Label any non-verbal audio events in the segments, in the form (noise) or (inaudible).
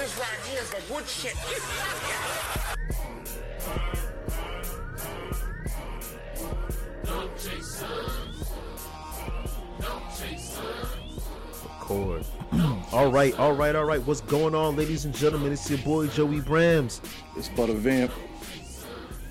This right here is the good shit. Record. (clears throat) all right, all right, all right. What's going on, ladies and gentlemen? It's your boy Joey Brams. It's but a vamp.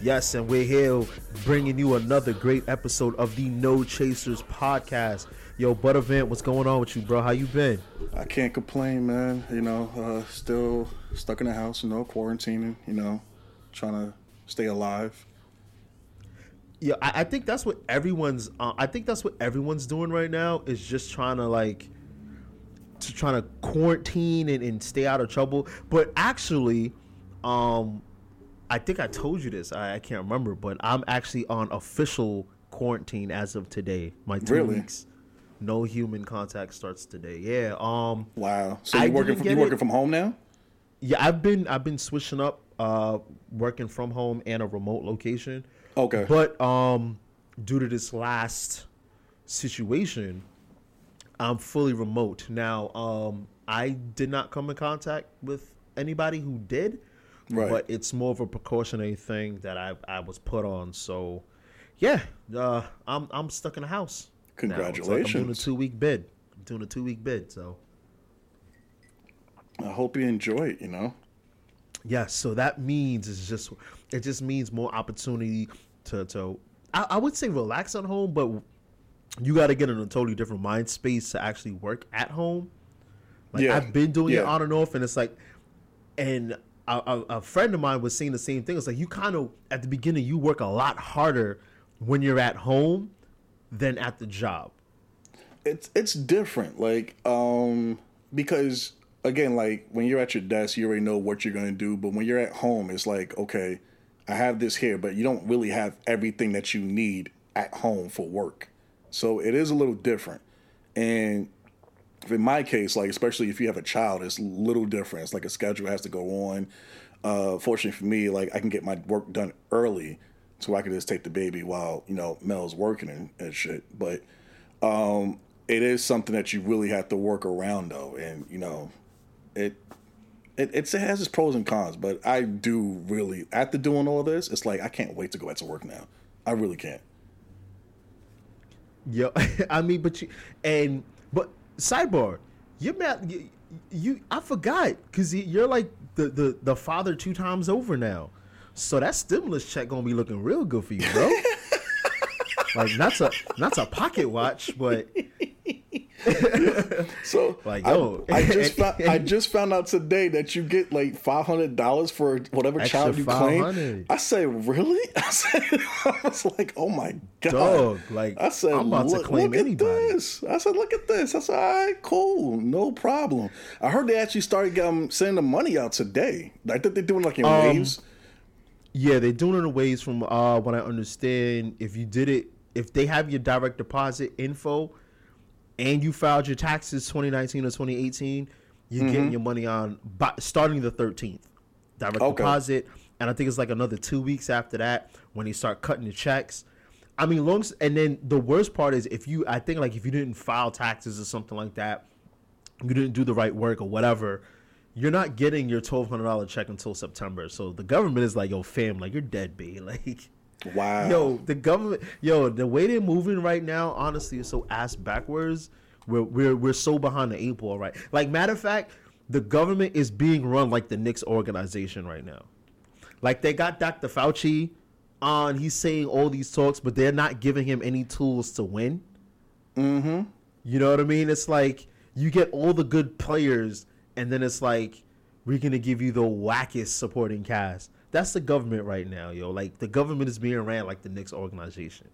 Yes, and we're here bringing you another great episode of the No Chasers podcast. Yo, Buttervant, what's going on with you, bro? How you been? I can't complain, man. You know, uh, still stuck in the house, you know, quarantining, you know, trying to stay alive. Yeah, I, I think that's what everyone's. Uh, I think that's what everyone's doing right now is just trying to like, to trying to quarantine and, and stay out of trouble. But actually, um, I think I told you this. I, I can't remember, but I'm actually on official quarantine as of today. My two Really? weeks, no human contact starts today. Yeah. Um. Wow. So you working from you working from home now? Yeah, I've been I've been switching up, uh, working from home and a remote location. Okay. But um, due to this last situation, I'm fully remote now. Um, I did not come in contact with anybody who did, Right. but it's more of a precautionary thing that I I was put on. So, yeah, uh, I'm I'm stuck in the house. It's like I'm doing a Congratulations. two week bid. I'm doing a two week bid. So. I hope you enjoy it. You know. Yes, so that means it's just it just means more opportunity to to I, I would say relax at home, but you got to get in a totally different mind space to actually work at home. Like Yeah, I've been doing it on and off, and it's like, and a, a, a friend of mine was saying the same thing. It's like you kind of at the beginning you work a lot harder when you're at home than at the job. it's it's different like um because again like when you're at your desk you already know what you're to do but when you're at home it's like okay i have this here but you don't really have everything that you need at home for work. So it is a little different. And in my case like especially if you have a child it's a little different. It's like a schedule has to go on. Uh fortunately for me like i can get my work done early so i could just take the baby while you know mel's working and, and shit but um, it is something that you really have to work around though, and you know, it it it has its pros and cons. But I do really after doing all this, it's like I can't wait to go back to work now. I really can't. Yo, (laughs) I mean, but you and but sidebar, you're mad. You, you I forgot because you're like the, the the father two times over now, so that stimulus check gonna be looking real good for you, bro. (laughs) like not to not to pocket watch, but (laughs) So (laughs) Like, I, yo. I just found, I just found out today that you get like five hundred dollars for whatever Extra child you claim. 500. I say really? I said, I was like, oh my god, Dog, like, I said, I'm about to look, claim look anybody. at this. I said, look at this. I said, all right, cool, no problem. I heard they actually started um, sending the money out today. I think they're doing like in Um, waves. Yeah, they're doing it in ways from uh what I understand. If you did it, if they have your direct deposit info, and you filed your taxes 2019 or 2018, you're Mm-hmm. getting your money on by, starting the 13th. Direct Okay. deposit, and I think it's like another two weeks after that when they start cutting the checks. I mean, long and then the worst part is if you, I think like if you didn't file taxes or something like that, you didn't do the right work or whatever, you're not getting your twelve hundred dollar check until September. So the government is like, yo, fam, like you're dead, b. (laughs) Like, Wow. yo, the government, yo, the way they're moving right now, honestly, is so ass backwards. We're we're we're so behind the eight ball, right? Like, matter of fact, the government is being run like the Knicks organization right now. Like they got Dr. Fauci on, he's saying all these talks, but they're not giving him any tools to win. Mm-hmm. You know what I mean? It's like you get all the good players, and then it's like we're gonna give you the wackest supporting cast. That's the government right now, yo. Like the government is being ran like the Knicks organization.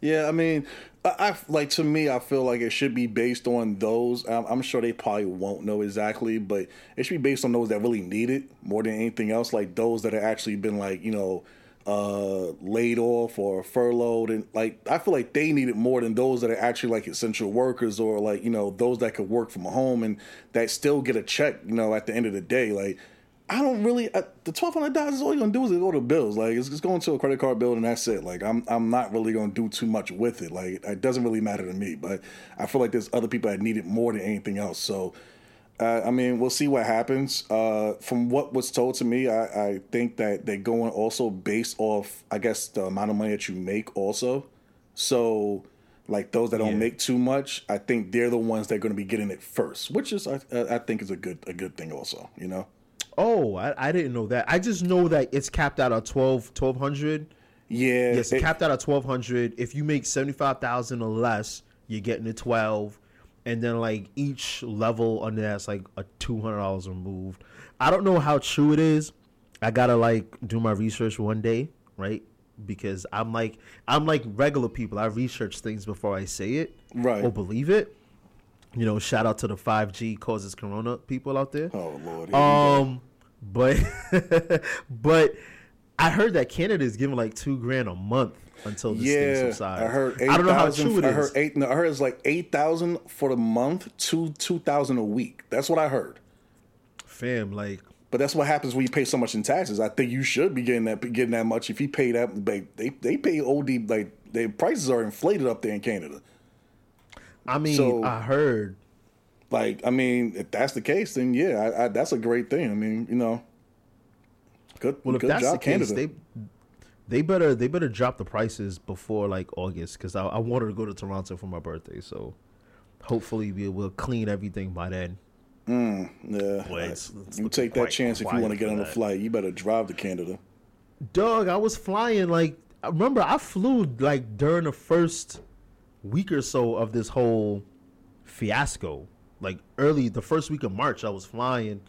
Yeah, I mean, I, I like to me, I feel like it should be based on those. I'm, I'm sure they probably won't know exactly, but it should be based on those that really need it more than anything else. Like those that have actually been like you know uh laid off or furloughed, and like I feel like they need it more than those that are actually like essential workers or like you know those that could work from home and that still get a check. You know, at the end of the day, like. I don't really. Uh, the twelve hundred dollars is all you're gonna do is go to bills. Like it's just going to a credit card bill and that's it. Like I'm I'm not really gonna do too much with it. Like it doesn't really matter to me. But I feel like there's other people that need it more than anything else. So Uh, I mean, we'll see what happens. Uh, from what was told to me, I, I think that they're going also based off, I guess, the amount of money that you make, also. So, like those that don't Yeah. make too much, I think they're the ones that are going to be getting it first, which is, I, I think, is a good a good thing, also. You know. Oh, I, I didn't know that. I just know that it's capped out at 12, 1200. Yeah. Yes, it- it's capped out at 1200. If you make 75,000 or less, you're getting a 12. And then, like, each level under that's like a $200 removed. I don't know how true it is. I gotta, like, do my research one day, right? Because I'm like, I'm like regular people. I research things before I say it Right. or believe it. You know, shout out to the 5G causes corona people out there. oh Lord. here we go. Um, but (laughs) but I heard that Canada is giving like two grand a month until this thing Yeah, subsides. I heard. 8, I don't know how true it I heard eight. No, I heard it's like eight thousand for the month, two two thousand a week. That's what I heard. Fam, like But that's what happens when you pay so much in taxes. I think you should be getting that getting that much. If you pay that, they they, they pay OD like their prices are inflated up there in Canada. I mean, So- I heard. Like, I mean, if that's the case, then yeah, I, I, that's a great thing. I mean, you know, good Well, if good that's job, the case, Canada. they they better they better drop the prices before like August because I, I wanted to go to Toronto for my birthday. So hopefully we will clean everything by then. Mm, yeah, Boy, it's- it's you take that chance if you want to get on a flight. You better drive to Canada. Doug, I was flying like remember I flew like during the first week or so of this whole fiasco. Like early the first week of March, I was flying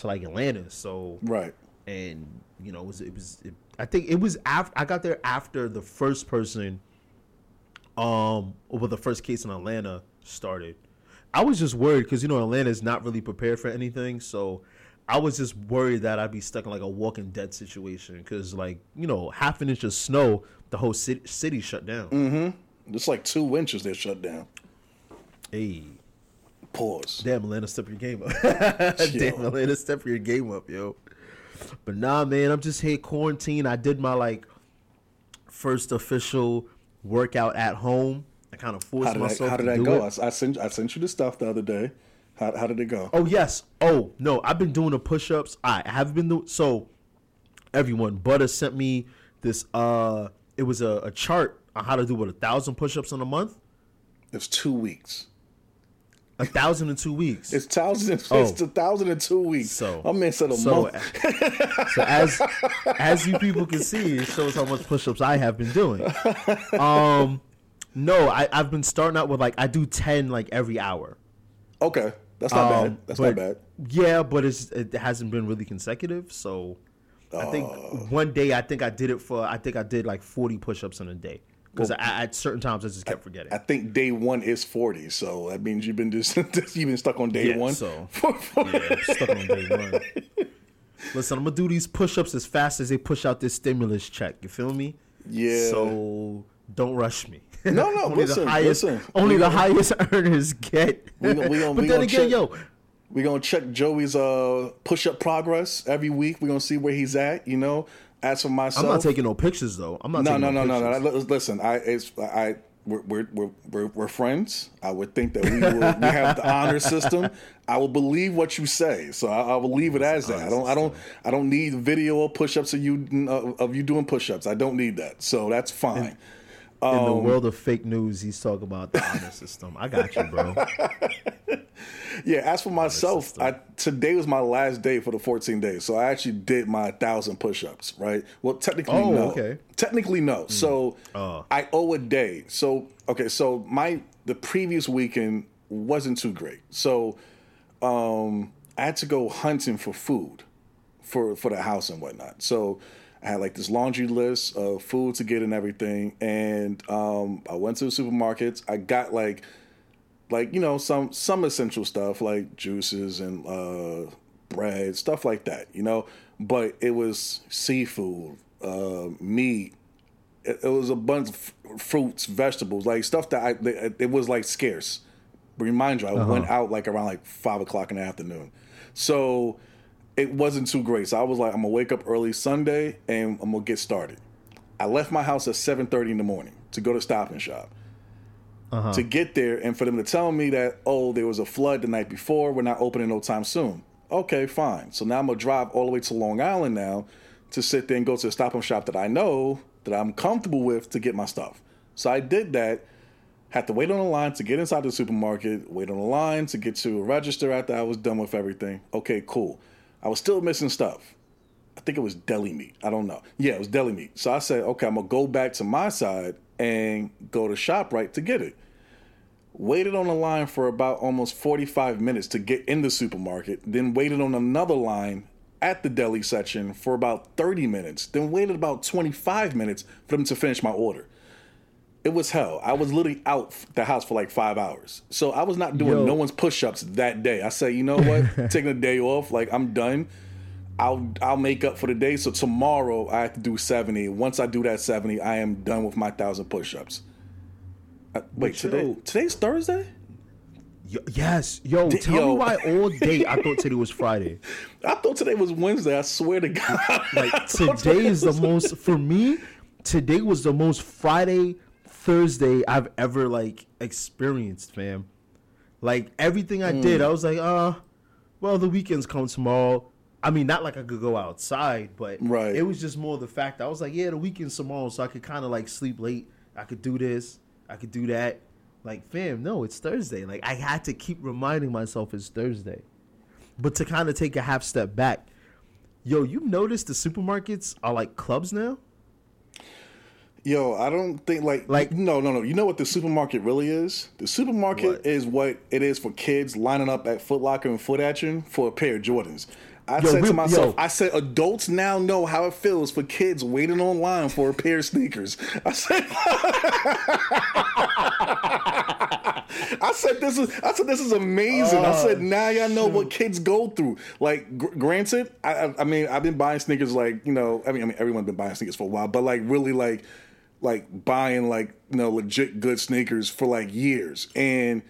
to like Atlanta. So Right. And you know it was it was it, I think it was after I got there after the first person, um, or the first case in Atlanta started. I was just worried because you know Atlanta is not really prepared for anything, so I was just worried that I'd be stuck in like a Walking Dead situation because like you know half an inch of snow, the whole city, city shut down. Mm-hmm. It's like two inches they're shut down. Hey, Pause. damn Atlanta, step your game up. (laughs) damn Atlanta, step your game up, yo. But nah, man, I'm just here quarantine. I did my like first official workout at home. I kind of forced How did that, myself how did to that go? it. I, sent I sent you the stuff the other day. How, how did it go? Oh yes. Oh no, I've been doing the push-ups. I have been doing so. Everyone, Butter sent me this. Uh, it was a, a chart on how to do what a thousand push-ups in a month. It's two weeks. A thousand and two weeks. It's thousand. It's Oh. a thousand and two weeks. So man said a so, month. so as as you people can see, it shows how much push-ups I have been doing. Um, no, I I've been starting out with like I do ten like every hour. Okay, that's not bad. Um, That's but- not bad. Yeah, but it's it hasn't been really consecutive. So I think Oh. one day I think I did it for I think I did like forty push-ups in a day because at certain times I just kept forgetting. I think day one is forty, so that means you've been just (laughs) you've been stuck on day Yeah, one. so- (laughs) yeah, stuck on day one. Listen, I'm gonna do these push-ups as fast as they push out this stimulus check. You feel me? Yeah. So don't rush me. No, no, (laughs) only listen, the highest, listen. only We the gonna- highest earners get. We gonna- we gonna- but we then again, check- yo, We're gonna check Joey's uh push up progress every week. We're gonna see where he's at. You know. As for myself, I'm not taking no pictures though. I'm not. No, no, no, no, no. Li- Listen, I, it's, I, we're, we're, we're, we're, friends. I would think that we will, we have the honor (laughs) system. I will believe what you say, so I, I will leave it as that. I don't, I don't, I don't need video or push-ups of you uh, of you doing push-ups. I don't need that, so that's fine. In the Um, world of fake news, he's talking about the honor system. I got you, bro. (laughs) Yeah, as for myself, I, today was my last day for the 14 days, so I actually did my thousand push-ups. Right? Well, technically, Oh, no. okay. Technically, no. So Oh. I owe a day. So okay, so my the previous weekend wasn't too great. So um, I had to go hunting for food for for the house and whatnot. So I had like this laundry list of food to get and everything, and um, I went to the supermarkets. I got like like you know some some essential stuff like juices and uh, bread, stuff like that. You know, but it was seafood, uh, meat. It, it was a bunch of f- fruits, vegetables, like stuff that I it, it was like scarce. Remind you, I went out like around like five o'clock in the afternoon, so it wasn't too great. So I was like, I'm gonna wake up early Sunday and I'm gonna get started. I left my house at seven thirty in the morning to go to Stop and Shop. Uh-huh. to get there, and for them to tell me that oh there was a flood the night before, we're not opening no time soon. Okay, fine. So now I'm gonna drive all the way to Long Island now to sit there and go to a stop and shop that I know that I'm comfortable with to get my stuff. So I did that. Had to wait on the line to get inside the supermarket, wait on the line to get to a register after I was done with everything. Okay, cool. I was still missing stuff. I think it was deli meat. I don't know. Yeah, it was deli meat. So I said, okay, I'm gonna go back to my side and go to ShopRite to get it. Waited on the line for about almost 45 minutes to get in the supermarket, then waited on another line at the deli section for about 30 minutes, then waited about 25 minutes for them to finish my order. It was hell. I was literally out the house for like five hours. So I was not doing Yo. no one's push ups that day. I said, you know what? (laughs) Taking a day off, like I'm done. I'll I'll make up for the day. So tomorrow I have to do 70. Once I do that 70, I am done with my thousand push ups. Uh, wait, today today's Thursday? Yo, yes, yo, Di- tell yo. me why all (laughs) day I thought today was Friday. I thought today was Wednesday. I swear to God. (laughs) Like today is the most for me. Today was the most Friday Thursday I've ever like experienced, fam. Like everything I did, Hmm. I was like, uh, well, the weekends come tomorrow. I mean, not like I could go outside, but Right. it was just more the fact I was like, yeah, the weekend's tomorrow, so I could kind of like sleep late. I could do this, I could do that. Like, fam, no, it's Thursday. Like, I had to keep reminding myself it's Thursday. But to kind of take a half step back, yo, you notice the supermarkets are like clubs now? Yo, I don't think like Like- no no no. You know what the supermarket really is? The supermarket What? is what it is for kids lining up at Foot Locker and Foot Action for a pair of Jordans. I Yo, said we- to myself, yo. I said adults now know how it feels for kids waiting online for a pair of sneakers. I said (laughs) I said this is I said this is amazing. I oh, said now y'all know what kids go through. Like gr- granted, I, I I mean I've been buying sneakers like you know I mean I mean everyone's been buying sneakers for a while, but like really like like buying like you know legit good sneakers for like years and.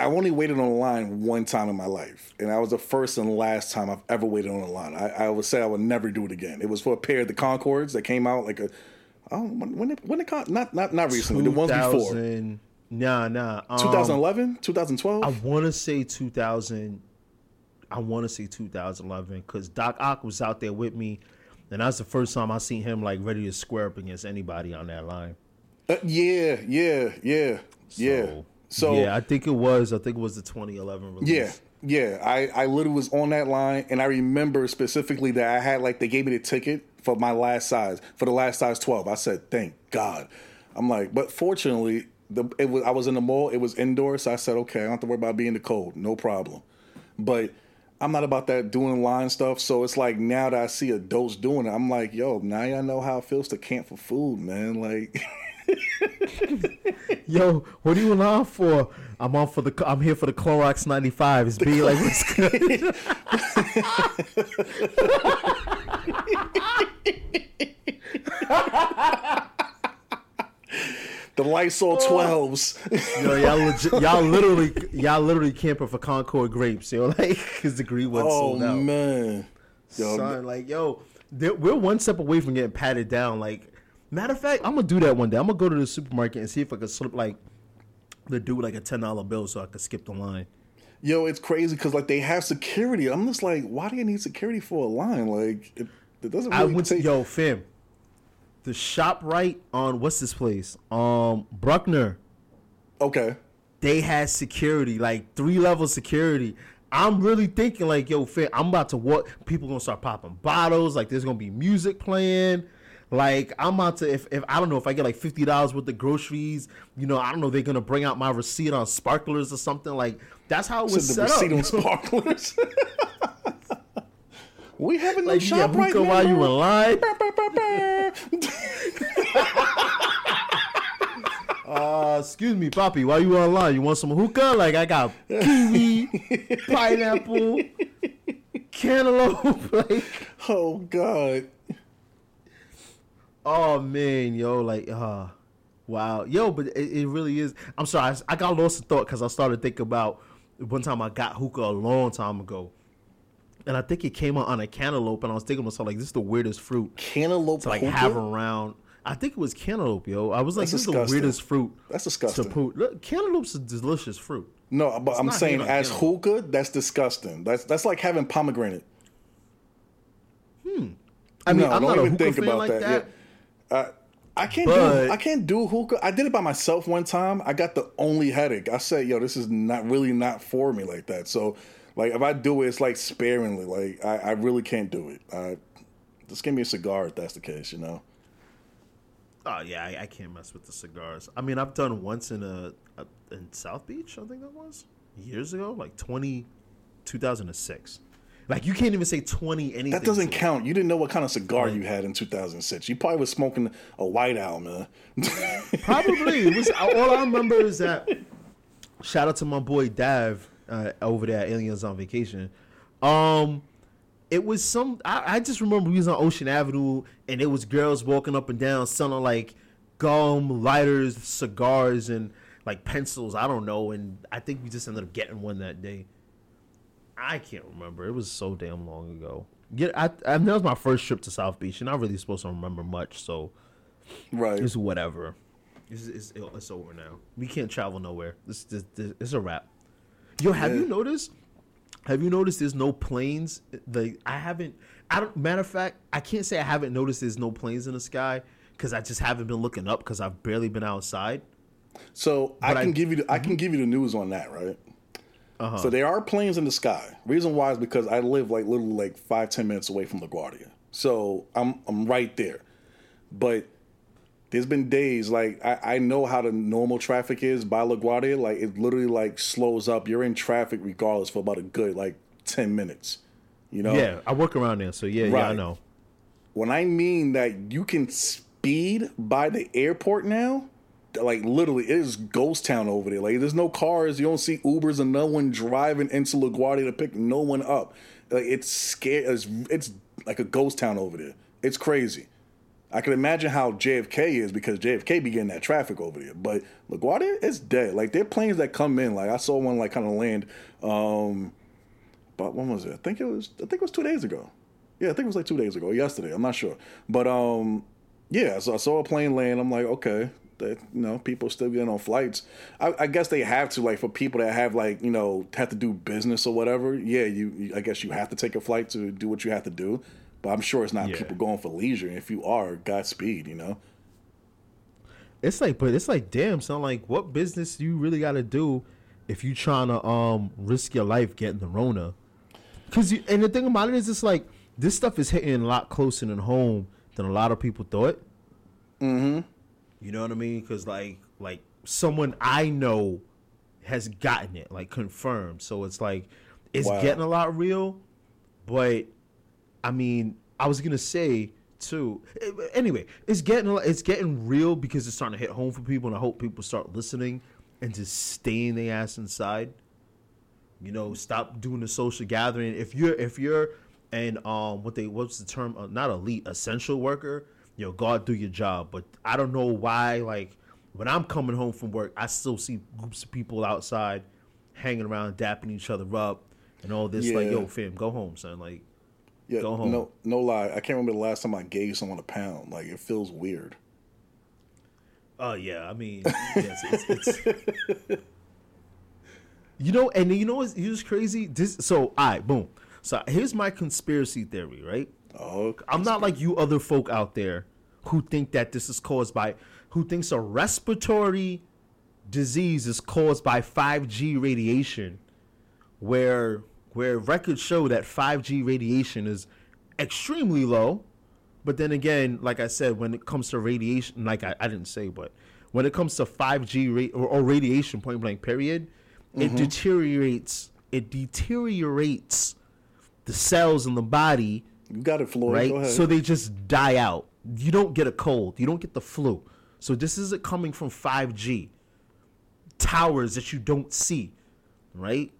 I only waited on a line one time in my life, and that was the first and last time I've ever waited on a line. I, I would say I would never do it again. It was for a pair of the Concords that came out like a, oh, when when it, when it con- not not not recently, the ones before 2000 Nah, nah. Um, 2011, 2012. I want to say 2000. I want to say 2011 because Doc Ock was out there with me, and that's the first time I seen him like ready to square up against anybody on that line. Uh, yeah, yeah, yeah, yeah. So yeah, I think it was. I think it was the 2011 release. Yeah, yeah. I, I literally was on that line, and I remember specifically that I had like they gave me the ticket for my last size for the last size twelve. I said, "Thank God." I'm like, but fortunately, the it was I was in the mall. It was indoors, so I said, "Okay, I don't have to worry about being the cold. No problem." But I'm not about that doing line stuff. So it's like now that I see adults doing it, I'm like, "Yo, now y'all know how it feels to camp for food, man." Like. (laughs) Yo, what are you line for? I'm on for the. I'm here for the Clorox 95. It's be like, what's good? (laughs) The Lysol 12s. Yo, y'all legit, y'all literally, y'all literally camping for Concord grapes. Yo, (laughs) like, because the green one's oh, sold out. Oh man. Yo, Son, like, yo, we're one step away from getting patted down. Like, matter of fact, I'm gonna do that one day. I'm gonna go to the supermarket and see if I can slip like the dude like a ten dollar bill so I could skip the line. Yo, it's crazy because like they have security. I'm just like, why do you need security for a line? Like, it, it doesn't. I Really went to take- yo, fam. The ShopRite on what's this place? Um, Bruckner. Okay. they had security, like three level security. I'm really thinking like, yo, fam, I'm about to walk. People gonna start popping bottles. Like, there's gonna be music playing. Like, I'm about to. If, if I don't know if I get like fifty dollars worth of groceries, you know, I don't know. They're gonna bring out my receipt on sparklers or something. Like, that's how it was the set receipt up. on sparklers. (laughs) we having no like, yeah, ShopRite hookah now. while you in line. Uh, excuse me, Poppy. Why you online? You want some hookah? Like I got kiwi, (laughs) pineapple, cantaloupe. (laughs) like, oh God. oh man, yo, like, uh, wow, yo, but it, it really is. I'm sorry, I, I got lost in thought because I started thinking about one time I got hookah a long time ago, and I think it came out on a cantaloupe, and I was thinking to myself like, this is the weirdest fruit Cantaloupe to like hookah? have around. I think it was cantaloupe, yo. I was like, That's this is the weirdest fruit That's to disgusting. put. Look, cantaloup's a delicious fruit. No, but I'm saying as cantaloupe. hookah, that's disgusting. That's that's like having pomegranate. Hmm. I mean, no, I'm don't not a hookah think fan about like that. that. Yeah. Uh, I can't But- do I can't do hookah. I did it by myself one time. I got the only headache. I said, "Yo, this is not really not for me like that." So, like, if I do it, it's like sparingly. Like, I, I really can't do it. Uh, just give me a cigar if that's the case. You know. Oh yeah, I, I can't mess with the cigars. I mean, I've done once in a, a in South Beach. I think that was years ago, like 20, 2006. Like you can't even say twenty anything. That doesn't count. You didn't know what kind of cigar you had in 2006. You probably was smoking a White Owl, man. (laughs) Probably it was. All I remember is that. Shout out to my boy Dav uh, over there at Aliens on Vacation. Um, it was some. I, I just remember we was on Ocean Avenue and it was girls walking up and down selling like gum, lighters, cigars, and like pencils. I don't know. And I think we just ended up getting one that day. I can't remember. It was so damn long ago. Yeah, I, I that was my first trip to South Beach, and I'm not really supposed to remember much. So right. it's whatever. It's, it's, it's over now. We can't travel nowhere. This, this, this it's a wrap. Yo, have Yeah. you noticed? Have you noticed there's no planes? Like I haven't. I don't. Matter of fact, I can't say I haven't noticed there's no planes in the sky because I just haven't been looking up because I've barely been outside. So I can I- give you the, I can give you the news on that, right? Uh-huh. So there are planes in the sky. Reason why is because I live like literally like five ten minutes away from LaGuardia, so I'm I'm right there. But there's been days like I, I know how the normal traffic is by LaGuardia. Like it literally like slows up. You're in traffic regardless for about a good like ten minutes. You know. Yeah, I work around there, so yeah, yeah, I know. when I mean that you can speed by the airport now, like literally, it is ghost town over there. Like there's no cars, you don't see Ubers, and no one driving into LaGuardia to pick no one up. Like it's scary. It's, it's like a ghost town over there. It's crazy. I can imagine how JFK is because JFK be getting that traffic over there. But LaGuardia is dead. Like there are planes that come in. Like I saw one like kind of land. Um, but when was it? I think it was. I think it was two days ago. Yeah, I think it was like two days ago, yesterday. I'm not sure, but um, yeah. So I saw a plane land. I'm like, okay, that you know, people still getting on flights. I, I guess they have to, like, for people that have like you know have to do business or whatever. Yeah, you. you- I guess you have to take a flight to do what you have to do. But I'm sure it's not Yeah. people going for leisure. If you are, Godspeed. You know. It's like, but it's like, damn, son. Like, what business do you really got to do if you trying to um risk your life getting the Rona? Because you and the thing about it is, it's like this stuff is hitting a lot closer than home than a lot of people thought. Mm-hmm. You know what I mean? Because like, like someone I know has gotten it, like confirmed. So it's like it's Wow. getting a lot real. But I mean, I was gonna say too. Anyway, it's getting it's getting real because it's starting to hit home for people, and I hope people start listening and just staying their ass inside. You know, stop doing the social gathering. If you're if you're an um what they what's the term? Uh, not elite, essential worker. You know, go do your job. But I don't know why. Like when I'm coming home from work, I still see groups of people outside hanging around, dapping each other up, and all this. Like, yo, fam, go home, son. Like, Yeah. Go home. No, no lie. I can't remember the last time I gave someone a pound. Like it feels weird. Oh yeah, I mean, yes, it's, it's (laughs) you know, and you know what's what's crazy? This so all right, boom. So here's my conspiracy theory, right? Oh, I'm not like you other folk out there who think that this is caused by who thinks a respiratory disease is caused by 5G radiation where where records show that 5G radiation is extremely low but then again like I said when it comes to radiation like I, I didn't say but when it comes to 5G ra- or, or radiation point blank period it mm-hmm. deteriorates it deteriorates the cells in the body you got it, Floyd. right? Go ahead. So they just die out. You don't get a cold. You don't get the flu. So this isn't coming from 5G towers that you don't see, right?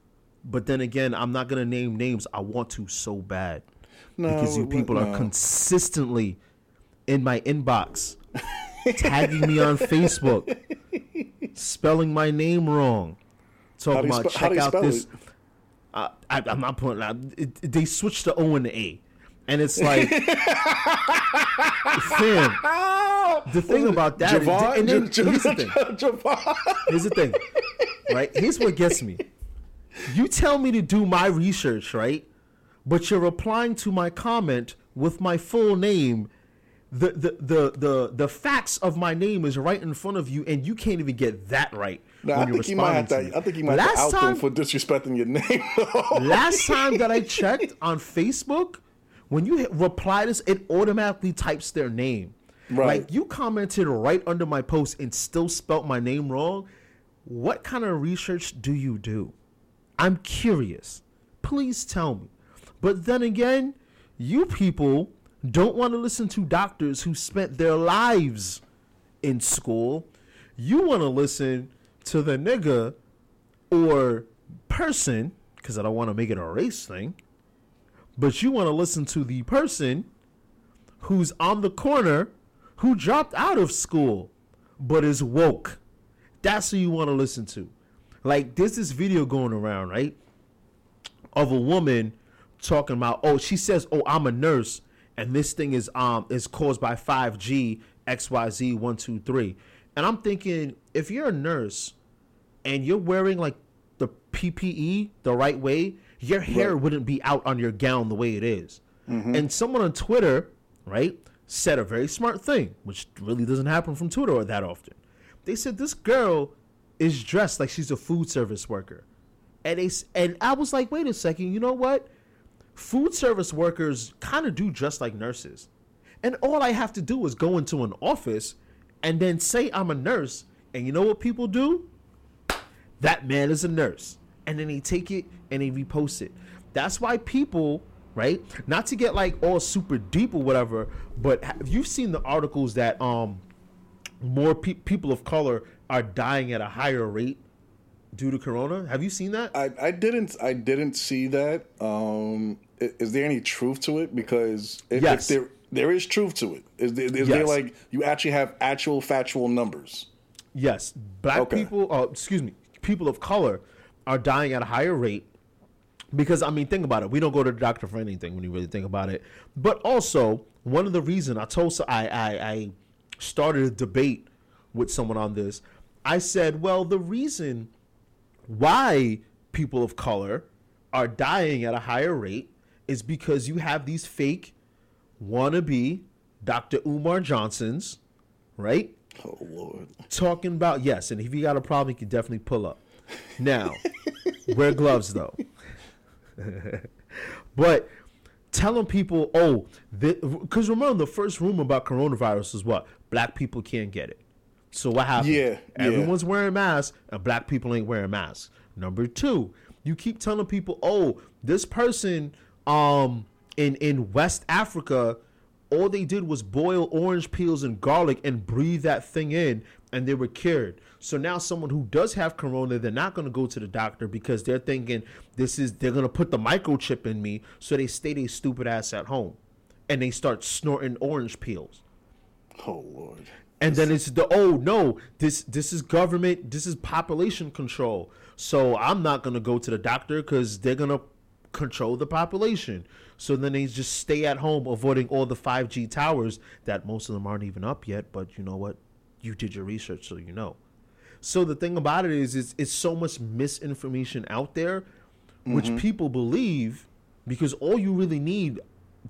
But then again, I'm not gonna name names. I want to so bad no, because you people no. are consistently in my inbox, tagging me on Facebook, spelling my name wrong, talking about spe- check out this. I, I'm not putting out. It, they switched the O and the A. and it's like, fam. The thing about that, is- Javon, and then, J- here's the thing. (laughs) Javon. Here's the thing, right? Here's what gets me. You tell me to do my research, right? But you're replying to my comment with my full name. The, the the the the facts of my name is right in front of you, and you can't even get that right. Nah, I think you might have responding to. me. I think you might have to out time, them for disrespecting your name. last time that I (laughs) checked on Facebook, when you hit reply this, it automatically types their name. Right. Like you commented right under my post and still spelt my name wrong. What kind of research do you do? I'm curious. Please tell me. But then again, you people don't want to listen to doctors who spent their lives in school. You want to listen to the nigga or person, because I don't want to make it a race thing, but you want to listen to the person who's on the corner who dropped out of school but is woke. That's who you want to listen to. Like, there's this video going around, right? Of a woman talking about, oh, she says, oh, I'm a nurse, and this thing is um is caused by 5G XYZ123. And I'm thinking, if you're a nurse and you're wearing like the PPE the right way, your hair Right. wouldn't be out on your gown the way it is. And someone on Twitter, right, said a very smart thing, which really doesn't happen from Twitter that often. They said this girl is dressed like she's a food service worker. And they and I was like, wait a second, you know what? Food service workers kind of do dress like nurses. And all I have to do is go into an office and then say I'm a nurse. And you know what people do? that man is a nurse. And then they take it and they repost it. That's why people, right? Not to get like all super deep or whatever, but have you seen the articles that um more pe- people of color are dying at a higher rate due to corona? Have you seen that? I, I didn't. I didn't see that. Um, is there any truth to it? Because if, Yes. if there there is truth to it. Is there, is there like you actually have actual factual numbers? Yes, black Okay. people, uh, excuse me, people of color are dying at a higher rate because I mean, think about it. We don't go to the doctor for anything when you really think about it. But also, one of the reasons I told I, I I started a debate with someone on this. I said, well, the reason why people of color are dying at a higher rate is because you have these fake wannabe Dr. Umar Johnsons, right? Oh Lord. talking about yes, and if you got a problem, you can definitely pull up. Now, wear gloves though. (laughs) but telling people, oh, because remember the first rumor about coronavirus is what black people can't get it. So what happened? Yeah, yeah. everyone's wearing masks, and black people ain't wearing masks. Number two, you keep telling people, oh, this person, um, in in West Africa all they did was boil orange peels and garlic and breathe that thing in and they were cured so now someone who does have corona they're not going to go to the doctor because they're thinking this is they're going to put the microchip in me so they stay their stupid ass at home and they start snorting orange peels Oh Lord. And then it's the oh no this this is government this is population control. So i'm not going to go to the doctor because they're going to control the population. So then they just stay at home avoiding all the 5g towers that most of them aren't even up yet but you know what? You did your research so you know. So the thing about it is it's, it's so much misinformation out there which mm-hmm. people believe because all you really need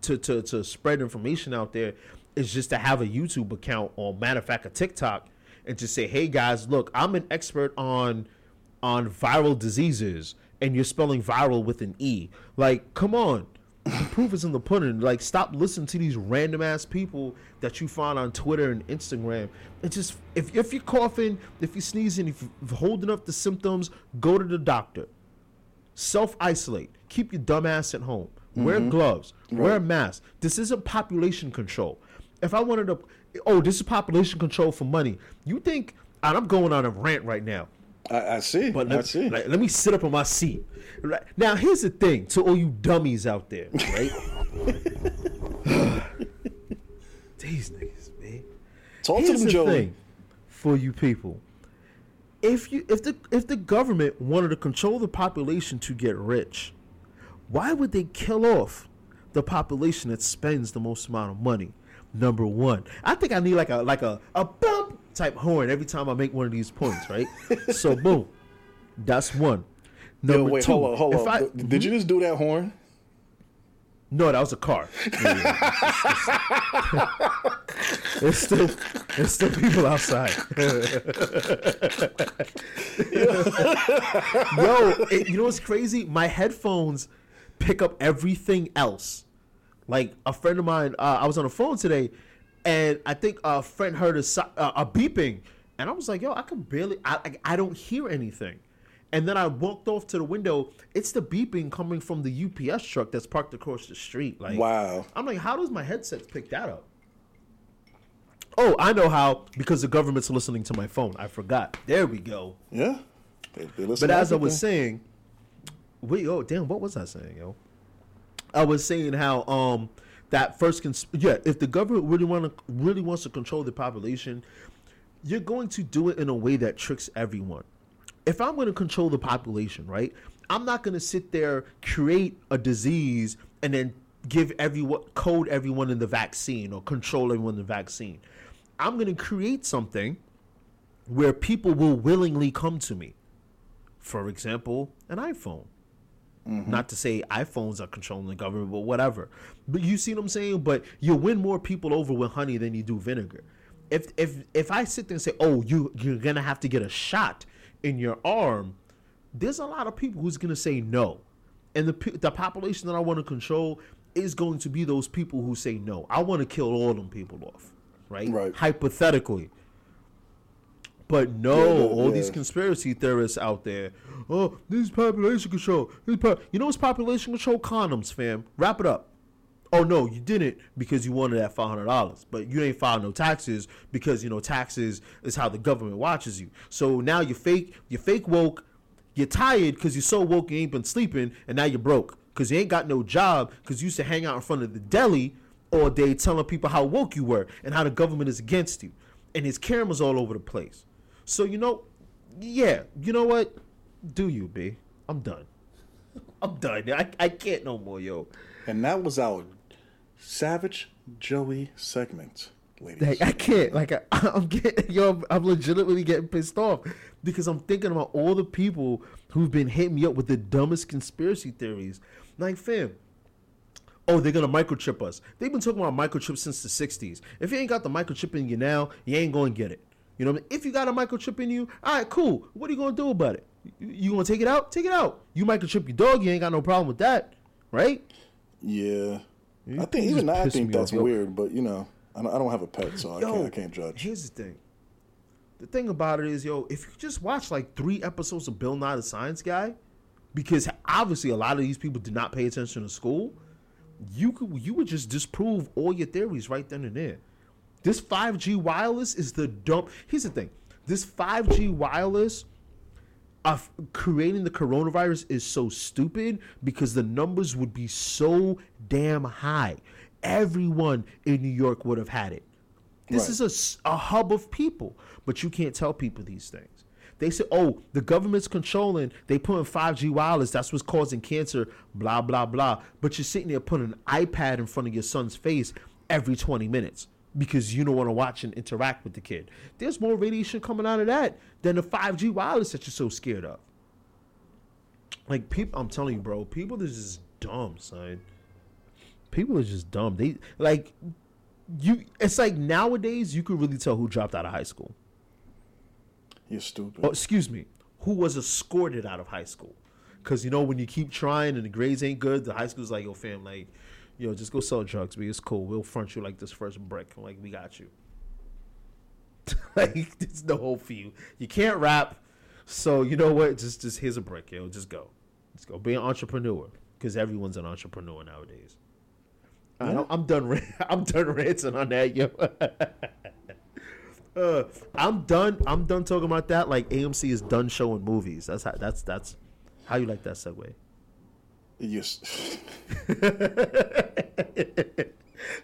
to, to, to spread information out there is just to have a YouTube account or matter of fact a TikTok and just say, hey guys, look, I'm an expert on on viral diseases and you're spelling viral with an E. Like, come on. The proof is in the pudding. Like, stop listening to these random ass people that you find on Twitter and Instagram. It's just if if you're coughing, if you're sneezing, if you're holding up the symptoms, go to the doctor self isolate. Keep your dumb ass at home. Wear mm-hmm. gloves. Wear a mask. This isn't population control. If I wanted to, oh, this is population control for money. You think? And I'm going on a rant right now. I, I see. But I let, see. like, let me sit up on my seat. Right. Now, here's the thing to all you dummies out there, right? (laughs) These niggas, man. Talk to Here's them, the Joey. thing for you people. If you if the if the government wanted to control the population to get rich, why would they kill off the population that spends the most amount of money. Number one, I think I need like a like a a bump type horn every time I make one of these points, right? (laughs) so boom, that's one. Number Yo, wait, two, hold on, hold on. I, Did you hmm? just do that horn? No, that was a car. (laughs) it's still it's still people outside. (laughs) Yo, it, you know what's crazy? My headphones pick up everything else. Like a friend of mine, uh, I was on the phone today, and I think a friend heard a, uh, a beeping, and I was like, "Yo, I can barely, I, I, I don't hear anything." And then I walked off to the window. It's the beeping coming from the UPS truck that's parked across the street. Like, wow. I'm like, how does my headset pick that up? Oh, I know how because the government's listening to my phone. I forgot. There we go. Yeah. They, they but as I was saying, wait, oh damn, what was I saying, yo? I was saying how um that first cons- yeah, if the government really want to really wants to control the population, you're going to do it in a way that tricks everyone if I'm going to control the population, right? I'm not going to sit there create a disease and then give everyone code everyone in the vaccine or control everyone in the vaccine. I'm going to create something where people will willingly come to me. For example, an iPhone. Mm-hmm. Not to say iPhones are controlling the government, but whatever. But you see what I'm saying? But you win more people over with honey than you do vinegar. If if if I sit there and say, "Oh, you you're gonna have to get a shot," in your arm, there's a lot of people who's going to say no. And the, the population that I want to control is going to be those people who say no. I want to kill all them people off, right? Right. Hypothetically. But no, all these conspiracy theorists out there. Oh, this is population control. This po-. You know what's population control? Condoms, fam. Wrap it up. Oh no, you didn't because you wanted that five hundred dollars, but you ain't filed no taxes because you know taxes is how the government watches you. So now you're fake, you're fake woke, you're tired because you're so woke you ain't been sleeping, and now you're broke because you ain't got no job because you used to hang out in front of the deli all day telling people how woke you were and how the government is against you, and his cameras all over the place. So you know, yeah, you know what? Do you, B? I'm done. I'm done. I, I can't no more, yo. And that was our Savage Joey segment, ladies. Like, I can't. Like I, (laughs) am getting yo. I'm legitimately getting pissed off because I'm thinking about all the people who've been hitting me up with the dumbest conspiracy theories. Like, fam. Oh, they're gonna microchip us. They've been talking about microchips since the '60s. If you ain't got the microchip in you now, you ain't gonna get it. You know, I mean? if you got a microchip in you, all right, cool. What are you gonna do about it? You, you gonna take it out? Take it out. You microchip your dog, you ain't got no problem with that, right? Yeah. I think even I think that's off, weird, but you know, I don't, I don't have a pet, so yo, I can't I can't judge. Here's the thing. The thing about it is, yo, if you just watch like three episodes of Bill Nye the Science Guy, because obviously a lot of these people did not pay attention to school, you could you would just disprove all your theories right then and there. This 5G wireless is the dump. Here's the thing. This 5G wireless of creating the coronavirus is so stupid because the numbers would be so damn high. Everyone in New York would have had it. This right. is a, a hub of people, but you can't tell people these things. They say, oh, the government's controlling, they put in 5G wireless, that's what's causing cancer, blah, blah, blah. But you're sitting there putting an iPad in front of your son's face every 20 minutes because you don't want to watch and interact with the kid. There's more radiation coming out of that than the 5G wireless that you're so scared of. Like people, I'm telling you, bro, people are just dumb, son. People are just dumb. They like you. It's like nowadays you could really tell who dropped out of high school. You're stupid. Oh, excuse me. Who was escorted out of high school? Because you know when you keep trying and the grades ain't good, the high school's like, yo, fam, like yo, just go sell drugs, but it's cool. We'll front you like this first brick. Like, we got you. (laughs) like, it's the whole for you. You can't rap. So, you know what? Just, just here's a brick, yo. Just go. Just go. Be an entrepreneur. Because everyone's an entrepreneur nowadays. Yeah. I, am done. (laughs) I'm done ranting on that, yo. (laughs) uh, I'm done. I'm done talking about that. Like AMC is done showing movies. That's how. That's that's how you like that segue. Yes. (laughs)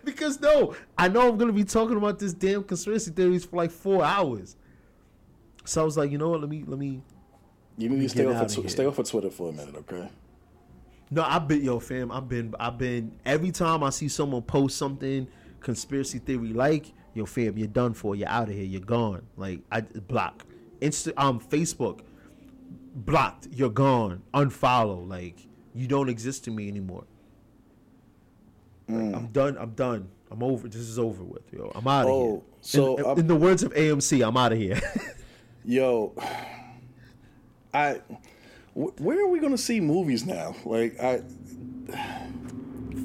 because no, I know I'm gonna be talking about this damn conspiracy theories for like four hours. So I was like, you know what? Let me let me. You need to stay off of, stay off of Twitter for a minute, okay? No, I've been yo fam. I've been I've been every time I see someone post something conspiracy theory like yo fam, you're done for. You're out of here. You're gone. Like I block. Insta um Facebook blocked. You're gone. Unfollow. Like you don't exist to me anymore. Like, mm. I'm done. I'm done. I'm over. This is over with, yo. I'm out of Oh, here. so in, in the words of AMC, I'm out of here. (laughs) Yo, I. wh- Where are we gonna see movies now? Like I,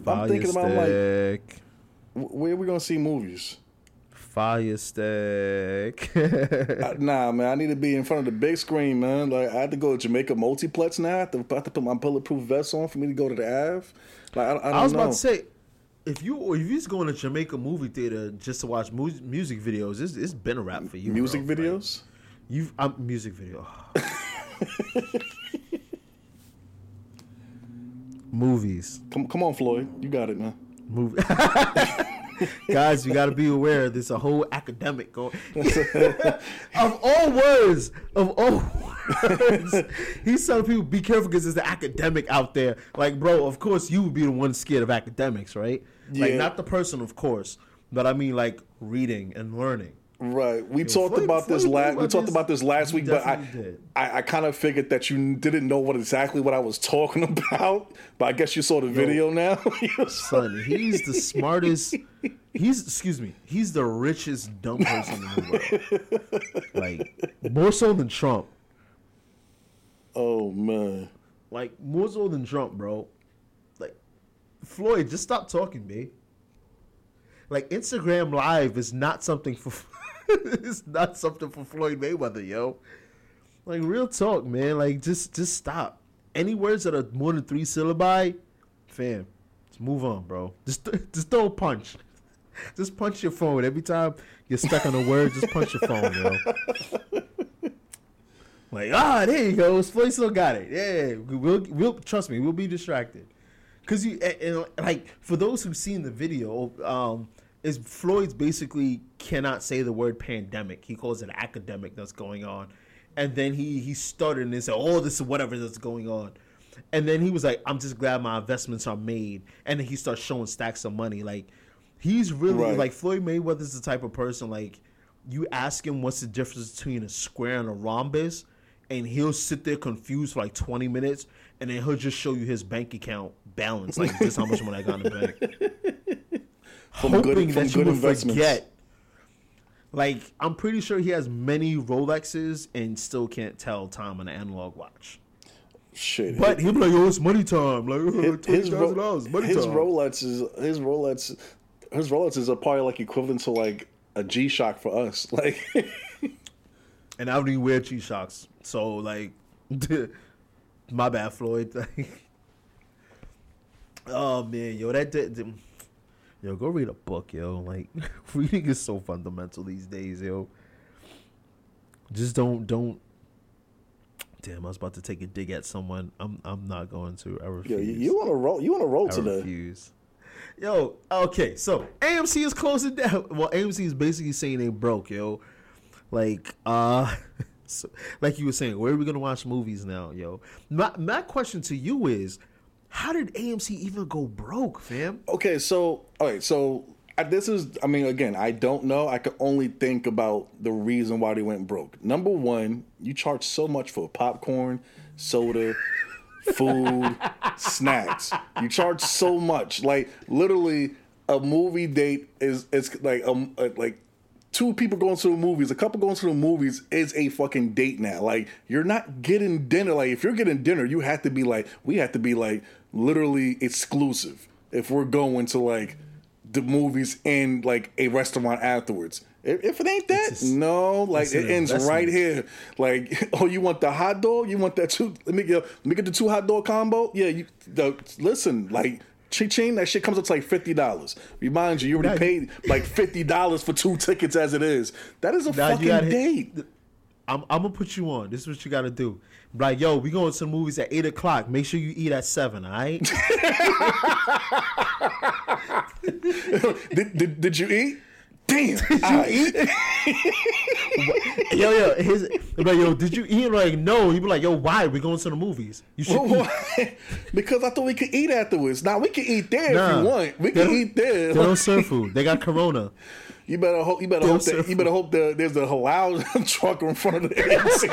I'm thinking about like Stick. where are we gonna see movies? Fire stick. Uh, (laughs) nah, man, I need to be in front of the big screen, man. Like I have to go to Jamaica Multiplex now. I have to, I have to put my bulletproof vest on for me to go to the Ave. Like I, I I was know. about to say, if you if you just going to Jamaica movie theater just to watch mu- music videos, it's, it's been a wrap for you. music bro. Like, videos. you've I'm music video. (sighs) (laughs) Movies, Come, come on, Floyd, you got it, man. movie. (laughs) (laughs) Guys, you got to be aware. There's a whole academic going. (laughs) of all words, of all words, he's telling people be careful because there's an academic out there. Like, bro, of course you would be the one scared of academics, right? Like, Yeah. not the person, of course, but I mean like reading and learning. Right. We talked Floyd- about this last. We talked about this last week, but I, did. I, I kind of figured that you didn't know what exactly what I was talking (laughs) about. But I guess you saw the video now. (laughs) Son, he's the smartest. (laughs) He's excuse me. He's the richest dumb person in the world. Like more so than Trump. oh man. Like more so than Trump, bro. Like Floyd, just stop talking, babe. Like Instagram Live is not something for. (laughs) it's not something for Floyd Mayweather, yo. Like real talk, man. Like just just stop. Any words that are more than three syllabi, fam, just move on, bro. Just just throw a punch. (laughs) Just punch your phone every time you're stuck on a word. Just punch your phone, yo. (laughs) Like ah, there you go. Floyd still got it. Yeah, we- we'll we'll trust me. We'll be distracted. Cause you and, and, like for those who've seen the video, um, is Floyd's basically cannot say the word pandemic. He calls it academic that's going on, and then he he stuttered and said, "Oh, this is whatever that's going on," and then he was like, "I'm just glad my investments are made," and then he starts showing stacks of money. Like he's really Right. like Floyd Mayweather's the type of person like you ask him what's the difference between a square and a rhombus, and he'll sit there confused for like 20 minutes, and then he'll just show you his bank account balance, like this how much money I got in the bank. (laughs) From Hoping good, from that you would forget. Like I'm pretty sure he has many Rolexes and still can't tell time on an analog watch. Shit. But he'll be like, "Yo, it's money time!" Like (laughs) his, twenty his, Ro- dollars, money his time. Rolex is his Rolex. His Rolexes are probably like equivalent to like a G Shock for us. (laughs) Like, and I don't even wear G Shocks. So like, (laughs) my bad, Floyd. oh man, yo, that did. Yo, go read a book, yo. Like (laughs) reading is so fundamental these days, yo. Just don't don't. Damn, I was about to take a dig at someone. I'm I'm not going to. I yo, refuse. you, you want to roll? You want to roll I today? refuse. Yo, okay, so AMC is closing down. Well, AMC is basically saying they broke, yo. Like, uh, (laughs) so, like you were saying, where are we gonna watch movies now, yo? My my question to you is, how did AMC even go broke, fam? Okay, so all right, so this is. I mean, again, I don't know. I can only think about the reason why they went broke. Number one, you charge so much for popcorn, soda, food, (laughs) snacks. You charge so much. Like literally, a movie date is it's like um uh, like. Two people going to the movies, a couple going to the movies is a fucking date now. Like you're not getting dinner. Like if you're getting dinner, you have to be like we have to be like literally exclusive if we're going to like the movies and like a restaurant afterwards. If, if it ain't that, no, like it ends right here. Like, (laughs) oh, you want the hot dog? You want that two? Let me get let me get the two hot dog combo. Yeah, you the, listen, like. Ching that shit comes up to like fifty dollars. Remind you, you already Now paid like fifty dollars for two tickets as it is. That is a fucking date. I'm I'm gonna put you on. This is what you gotta do. Like, yo, we going to the movies at eight o'clock. Make sure you eat at seven, all right? (laughs) did, did, did you eat? Damn, I eat. yo, yo, his like, yo, did you eat? Like, no. He'd be like, yo, why? We going to the movies. You should eat. (laughs) because I thought we could eat afterwards. Now we can eat there if Nah. you want. We can eat there. They don't serve food. They got Corona. You better hope. You better hope that. You better hope that there's a halal (laughs) truck in front of the (laughs) AMC.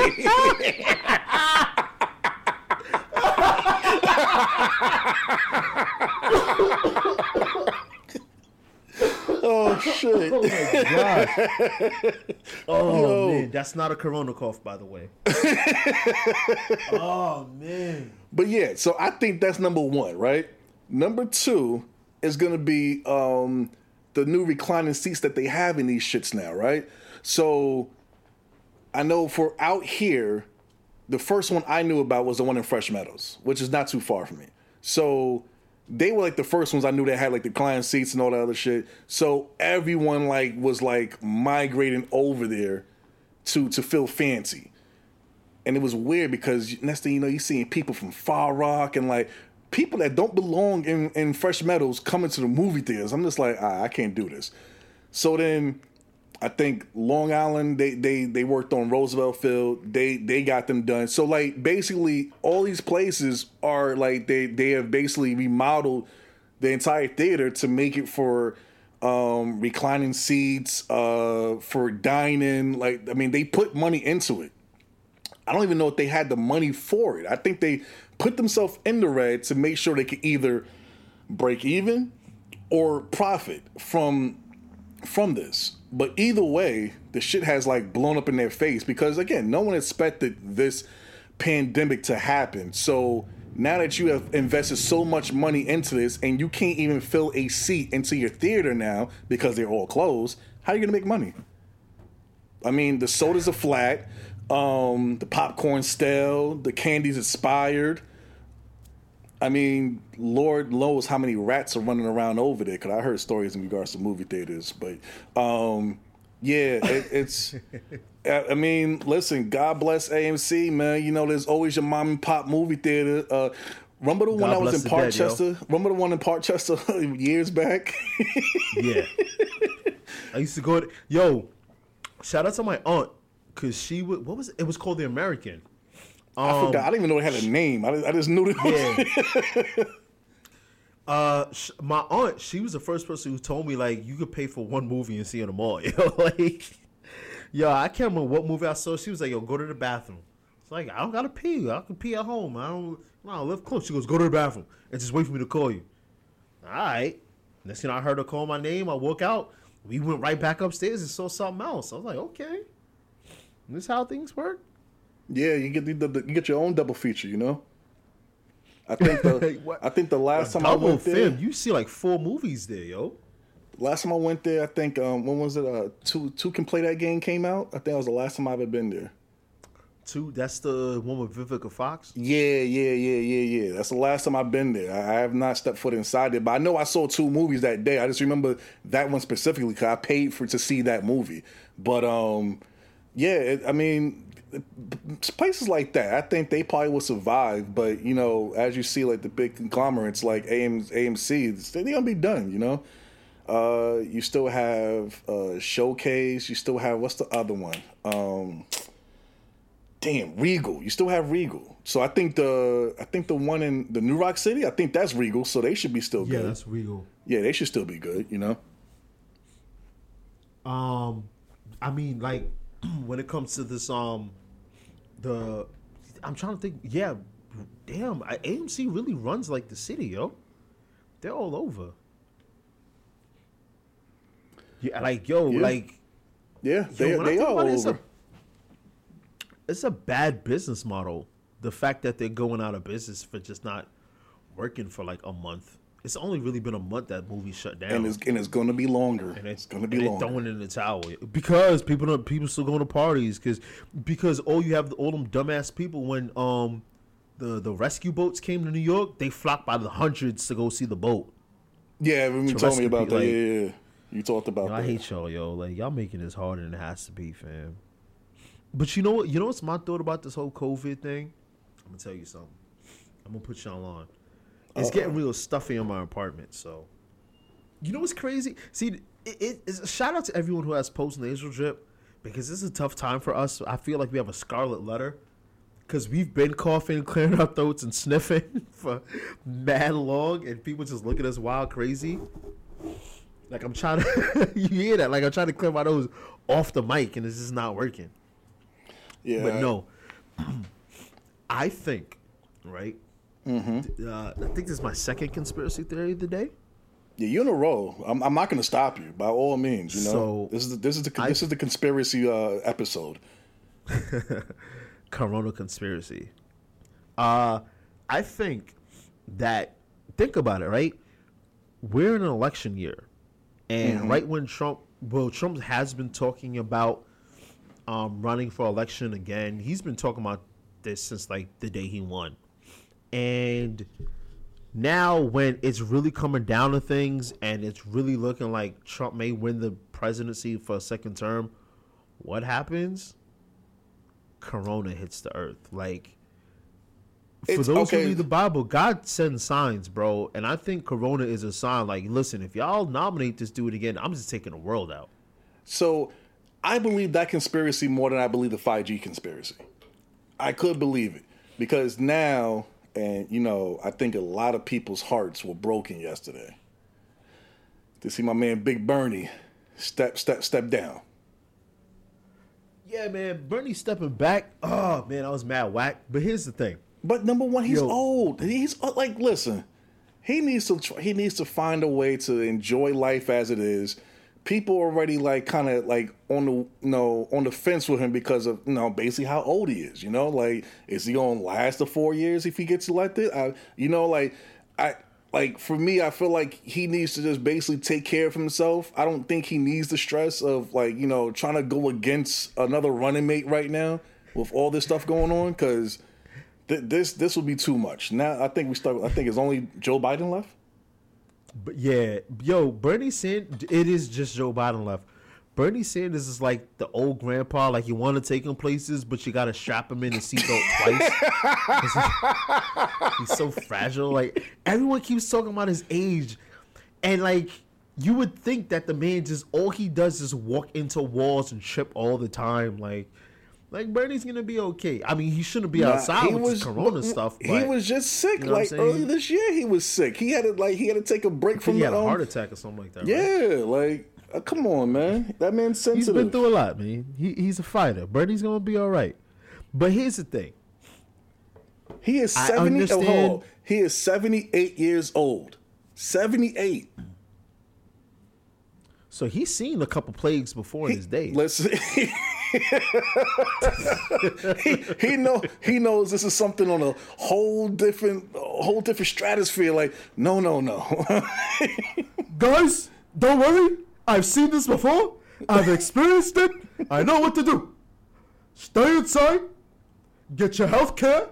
(laughs) oh shit! Oh my god. (laughs) Oh Yo. man, that's not a Corona cough, by the way. (laughs) oh man. But yeah, so I think that's number one, right? Number two is gonna be um, the new reclining seats that they have in these shits now, right? So I know for out here, the first one I knew about was the one in Fresh Meadows, which is not too far from me. So they were like the first ones I knew that had like the client seats and all that other shit. So everyone like was like migrating over there to to feel fancy and it was weird because next thing you know, you're seeing people from Far Rock and like people that don't belong in, in Fresh Meadows coming to the movie theaters. I'm just like, ah, I can't do this. So then I think Long Island, they they they worked on Roosevelt Field. They they got them done. So like basically all these places are like they they have basically remodeled the entire theater to make it for um reclining seats, uh for dining. Like I mean they put money into it. I don't even know if they had the money for it. I think they put themselves in the red to make sure they could either break even or profit from from this. But either way, the shit has like blown up in their face because again, no one expected this pandemic to happen. So now that you have invested so much money into this and you can't even fill a seat into your theater now because they're all closed, how are you gonna make money? I mean, the sodas are flat, um, the popcorn stale, the candy's expired. I mean, Lord knows how many rats are running around over there. Because I heard stories in regards to movie theaters, but um, yeah, it, it's. (laughs) I I mean, listen, God bless AMC, man. You know, there's always your mom and pop movie theater. Uh, remember the one God that was in dead. Parkchester? remember the one in Parkchester (laughs) years back? (laughs) Yeah. I used to go to yo. Shout out to my aunt because she would. What was it? It was called the American. I Um, forgot. I didn't even know it had a name. I, I just knew that. Yeah. (laughs) Uh, sh- my aunt, she was the first person who told me like you could pay for one movie and see it all. (laughs) Yo, like, yo, I can't remember what movie I saw. She was like, "Yo, go to the bathroom." It's like I don't gotta pee. I can pee at home. I don't. No, I live close. She goes, "Go to the bathroom and just wait for me to call you." All right. Next thing I heard her call my name, I woke out. We went right back upstairs and saw something else. I was like, "Okay, this is how things work." Yeah, you get the, the, you get your own double feature, you know. I think the (laughs) I think the last time I went there, film. You see like four movies there, yo. last time I went there, I think um, when was it? Uh, two two can play that game came out. I think that was the last time I've ever been there. Two. That's the one with Vivica Fox. Yeah, yeah, yeah, yeah, yeah. That's the last time I've been there. I I have not stepped foot inside there, but I know I saw two movies that day. I just remember that one specifically because I paid for to see that movie. But um, yeah, it, I mean, places like that, I think they probably will survive. But you know, as you see, like the big conglomerates like AM, AMC, they're gonna be done. You know. Uh, you still have uh, Showcase. You still have what's the other one? Um, damn Regal. You still have Regal. So I think the I think the one in the New Roc City, I think that's Regal. So they should be still Yeah, good. Yeah, that's real. Yeah, they should still be good. You know. Um, I mean, like (clears throat) when it comes to this, um, the I'm trying to think. Yeah, damn, AMC really runs like the city, yo. They're all over. Yeah, like yo, Yeah. like Yeah, they yo, they are all it, it's over. a it's a bad business model. The fact that they're going out of business for just not working for like a month. It's only really been a month that movie shut down. and it's and it's going to be longer. and it's going to be longer. throwing in the towel because people don't people still going to parties because because all you have all them dumbass people when um the the rescue boats came to New York they flocked by the hundreds to go see the boat. Yeah, when you told me about people, that, like- yeah, yeah, you talked about Yo, I that. hate y'all, yo. Like y'all making this harder than it has to be, fam. But you know what? You know what's my thought about this whole COVID thing? I'm gonna tell you something. I'm gonna put y'all on. It's oh. getting real stuffy in my apartment. So, you know what's crazy? See, it, it, it's a shout out to everyone who has post nasal drip because this is a tough time for us. I feel like we have a scarlet letter because we've been coughing, (laughs) clearing our throats, and sniffing (laughs) for mad long, and people just look at us wild crazy. Like I'm trying (laughs) to, you hear that? Like I'm trying to clear my nose off the mic, and it's just not working. Yeah. But no, (clears throat) I think, right? Mm-hmm. Uh, I think this is my second conspiracy theory of the day. Yeah, you're in a row. I'm, I'm not going to stop you by all means. You know, So, this is the, this is the I- this is the conspiracy uh, episode. (laughs) Corona conspiracy. Uh, I think that think about it, right? We're in an election year, and right when Trump, well, Trump has been talking about um, running for election again. He's been talking about this since like the day he won, and now when it's really coming down to things, and it's really looking like Trump may win the presidency for a second term, what happens? Corona hits the earth. Like for It's- those okay. who read the Bible, God sends signs, bro. And I think Corona is a sign. Like, listen, if y'all nominate this dude again, I'm just taking the world out. So I believe that conspiracy more than I believe the 5G conspiracy. I could believe it because now, and you know, I think a lot of people's hearts were broken yesterday to see my man Big Bernie step step step down. Yeah, man, Bernie stepping back. Oh man, I was mad whack. But here's the thing. But number one, he's Yo. old. He's uh, like, listen, he needs to he needs to find a way to enjoy life as it is. People already like kind of like on the you know on the fence with him because of you know basically how old he is. You know, like is he gonna last the four years if he gets elected? I, you know, like I like for me, I feel like he needs to just basically take care of himself. I don't think he needs the stress of like you know trying to go against another running mate right now with all this stuff going on because th- this this will be too much. Now I think we start. I think it's only Joe Biden left. But yeah, yo, Bernie Sanders, it is just Joe Biden left. Bernie Sanders is like the old grandpa, like you want to take him places, but you got to strap him in the seatbelt (laughs) twice. he- he's so fragile. Like everyone keeps talking about his age, and like you would think that the man just all he does is walk into walls and trip all the time. Like, like Bernie's gonna be okay. I mean, he shouldn't be Nah, outside with was this Corona but- stuff. He was just sick. know like early this year, he was sick. He had to like he had to take a break from he the had a um, heart attack or something like that. right? Yeah, like uh, come on, man. That man's He's been through a lot, man. He, he's a fighter. Bernie's gonna be all right. But here's the thing. he is seventy. Oh, hold understand- on. He is seventy eight years old. Seventy eight. So he's seen a couple plagues before in his day. Listen, (laughs) he, he know he knows this is something on a whole different a whole different stratosphere. Like, no, no, no. (laughs) Guys, don't worry. I've seen this before. I've experienced it. I know what to do. Stay inside. Get your health care.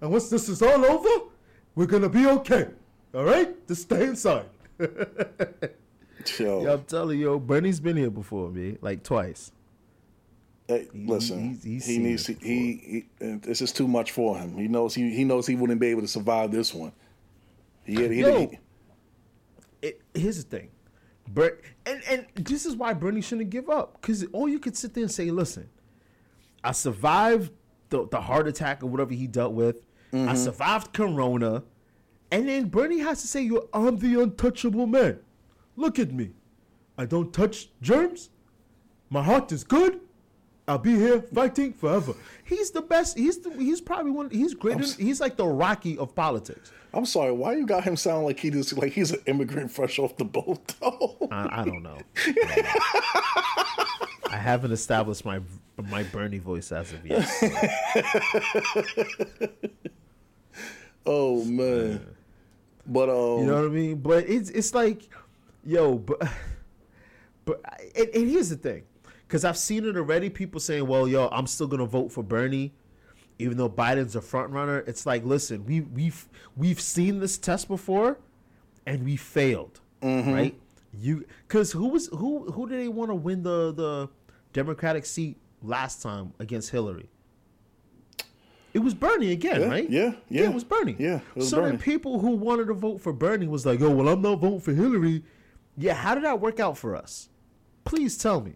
And once this is all over, we're gonna be okay. All right? Just stay inside. (laughs) Yo, Yeah, I'm telling you, yo, Bernie's been here before, me, Like twice. Hey, listen, he's- he's he needs this he, he, he. This is too much for him. He knows he he knows he wouldn't be able to survive this one. He, he, Yo. he- it, here's the thing, Ber- and and this is why Bernie shouldn't give up because all you could sit there and say, listen, I survived the the heart attack or whatever he dealt with. I mm-hmm. survived Corona, and then Bernie has to say, "Yo, I'm the untouchable man. Look at me. I don't touch germs. My heart is good." I'll be here fighting forever. He's the best. He's the, he's probably one. He's greater. He's like the Rocky of politics. I'm sorry. Why you got him sound like he just like he's an immigrant fresh off the boat? (laughs) Though? I, I don't know. I haven't established my my Bernie voice as of yet. (laughs) oh man. But um, You know what I mean? But it's it's like, yo, but (laughs) but and, and here's the thing, because I've seen it already. People saying, "Well, yo, I'm still gonna vote for Bernie." Even though Biden's a front runner, it's like, listen, we we've we've seen this test before, and we failed, mm-hmm. right? You because who was who who did they want to win the the Democratic seat last time against Hillary? It was Bernie again, Yeah, right? yeah, yeah. it was Bernie. Yeah, was so Bernie. then people who wanted to vote for Bernie was like, "Oh, well, I'm not voting for Hillary." Yeah, how did that work out for us? Please tell me.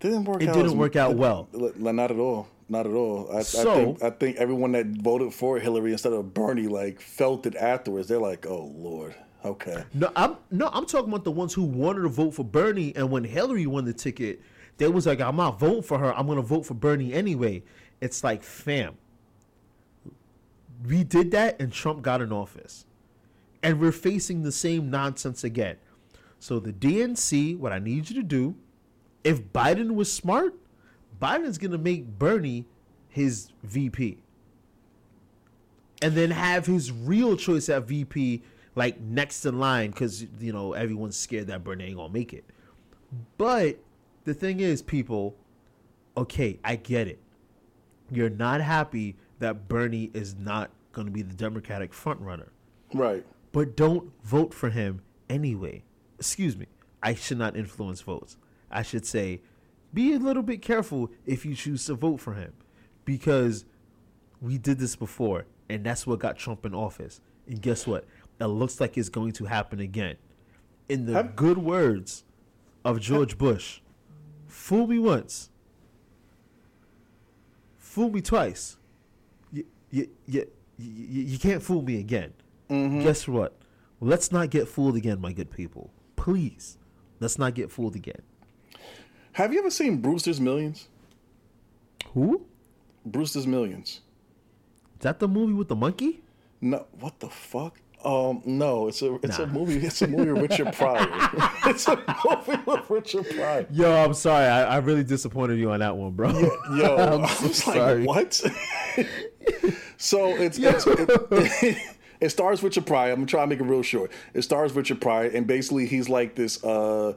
Didn't work. It out didn't work out well. Not at all. Not at all. I, So- I think I think everyone that voted for Hillary instead of Bernie like felt it afterwards. They're like, "Oh Lord, okay." No, I'm no, I'm talking about the ones who wanted to vote for Bernie, and when Hillary won the ticket, they was like, "I'm not voting for her. I'm gonna vote for Bernie anyway." It's like, fam, we did that, and Trump got in office, and we're facing the same nonsense again. So the DNC, what I need you to do, if Biden was smart, Biden's gonna make Bernie his VP and then have his real choice at VP like next in line because you know everyone's scared that Bernie ain't gonna make it. But the thing is, people, okay, I get it. You're not happy that Bernie is not gonna be the Democratic frontrunner, Right. but don't vote for him anyway. Excuse me, I should not influence votes. I should say, be a little bit careful if you choose to vote for him, because we did this before, and that's what got Trump in office. And guess what? It looks like it's going to happen again. In the Have- good words of George (laughs) Bush, fool me once, fool me twice. You, you, you, you, you can't fool me again. Mm-hmm. Guess what? Let's not get fooled again, my good people. Please, let's not get fooled again. Have you ever seen Brewster's Millions? Who? Brewster's Millions. Is that the movie with the monkey? No, what the fuck? Um, no, it's a it's a movie. It's a movie with Richard (laughs) Pryor. (laughs) it's a movie with Richard Pryor. Yo, I'm sorry. I, I really disappointed you on that one, bro. Yo, (laughs) I'm I so like, sorry. what? so it's, it's it, it stars Richard Pryor. I'm gonna try to make it real short. It stars Richard Pryor, and basically he's like this uh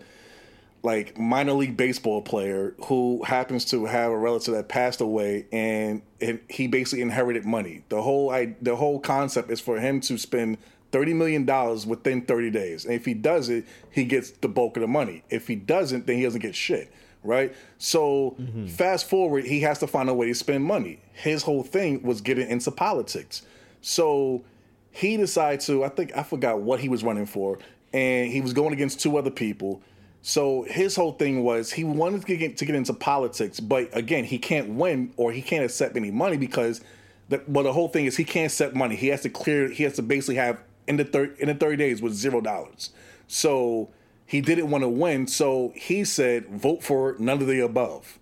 like minor league baseball player who happens to have a relative that passed away, and he basically inherited money. The whole I, the whole concept is for him to spend thirty million dollars within thirty days, and if he does it, he gets the bulk of the money. If he doesn't, then he doesn't get shit. Right. So mm-hmm. fast forward, he has to find a way to spend money. His whole thing was getting into politics. So he decided to, I think, I forgot what he was running for, and he was going against two other people. So his whole thing was he wanted to get, to get into politics, but again, he can't win or he can't accept any money because the, well, the whole thing is he can't accept money. He has to clear, he has to basically have in the, thir- in the 30 days with zero dollars. So he didn't want to win. So he said, vote for none of the above.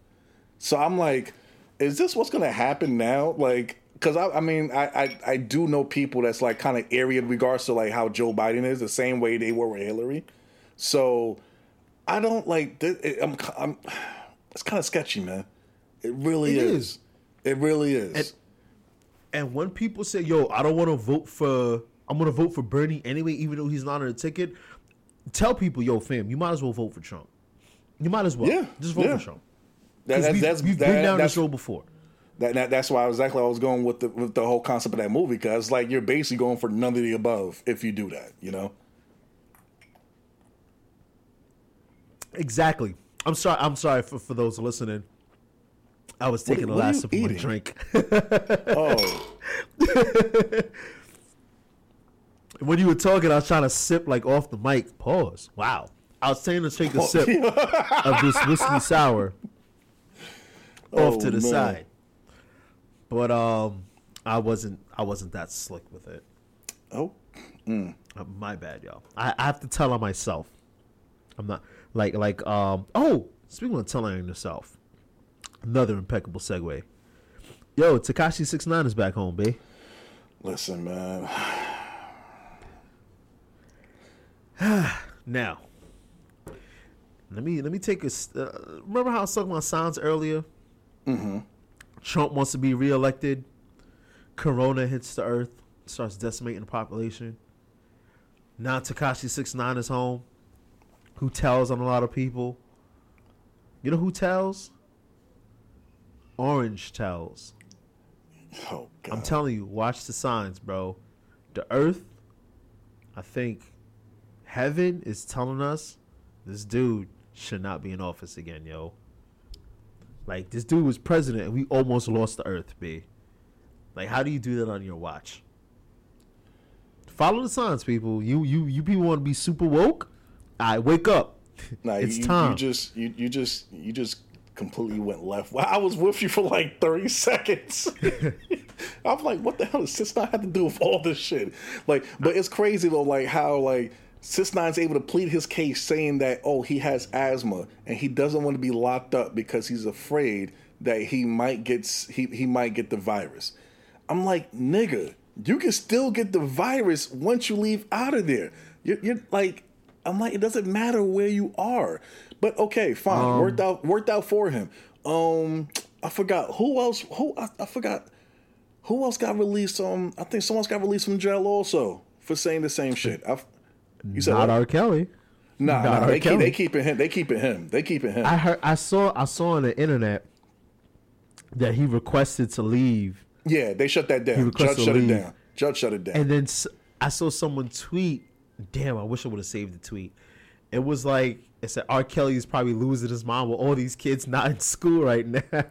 So I'm like, is this what's gonna happen now? Like, because I, I mean, I, I I do know people that's like kind of airy in regards to like how Joe Biden is, the same way they were with Hillary. So I don't like. it- I'm, I'm (sighs) it's kind of sketchy, man. It really It is. is. It really is. And- And when people say, "Yo, I don't want to vote for," I'm gonna vote for Bernie anyway, even though he's not on the ticket. Tell people, "Yo, fam, you might as well vote for Trump. You might as well, Yeah, just vote yeah. for Trump." That- that- we've, that's we've that- been down this road before. that, that- that's why exactly I was going with the with the whole concept of that movie because like you're basically going for none of the above if you do that, you know. Exactly. I'm sorry. I'm sorry for, for those listening. I was taking the what are last sip of my drink. (laughs) Oh, (laughs) when you were talking, I was trying to sip like off the mic. Pause. Wow. I was saying to take a sip of this (laughs) whiskey sour off Oh, to the man. side. But um I wasn't I wasn't that slick with it. oh, Uh, my bad, y'all. I, I have to tell on myself. I'm not like like um oh speaking of telling yourself. Another impeccable segue. Yo, Tekashi six nine is back home, babe. listen, man. (sighs) Now, let me let me take a. Uh, remember how I was talking about signs earlier? Mm-hmm. Trump wants to be reelected. Corona hits the earth, starts decimating the population. Now Tekashi six nine is home. Who tells on a lot of people? You know who tells? Orange tells. Oh God. I'm telling you, watch the signs, bro. The earth, I think heaven is telling us this dude should not be in office again, yo. Like this dude was president and we almost lost the earth, B. Like how do you do that on your watch? Follow the signs, people. You you you people want to be super woke? I wake up. Nah, it's you, time. You just you, you just you just completely went left. Well, I was with you for like 30 seconds. (laughs) I'm like, what the hell does Six Nine have to do with all this shit? Like, but it's crazy though, like how like Six Nine's able to plead his case saying that oh he has asthma and he doesn't want to be locked up because he's afraid that he might get he he might get the virus. I'm like, nigga, you can still get the virus once you leave out of there. You're, you're like, I'm like, it doesn't matter where you are. But okay, fine, um, worked out worked out for him. Um, I forgot who else. Who I, I forgot who else got released. Um, I think someone else got released from jail also for saying the same shit. I, you said not what? R. Kelly. Nah, nah they keep they keeping him. They keeping him. They keeping him. I heard. I saw. I saw on the internet that he requested to leave. Yeah, they shut that down. Judge shut leave. it down. Judge shut it down. And then I saw someone tweet. Damn, I wish I would have saved the tweet. It was like it said R. Kelly is probably losing his mind with all these kids not in school right now. (laughs)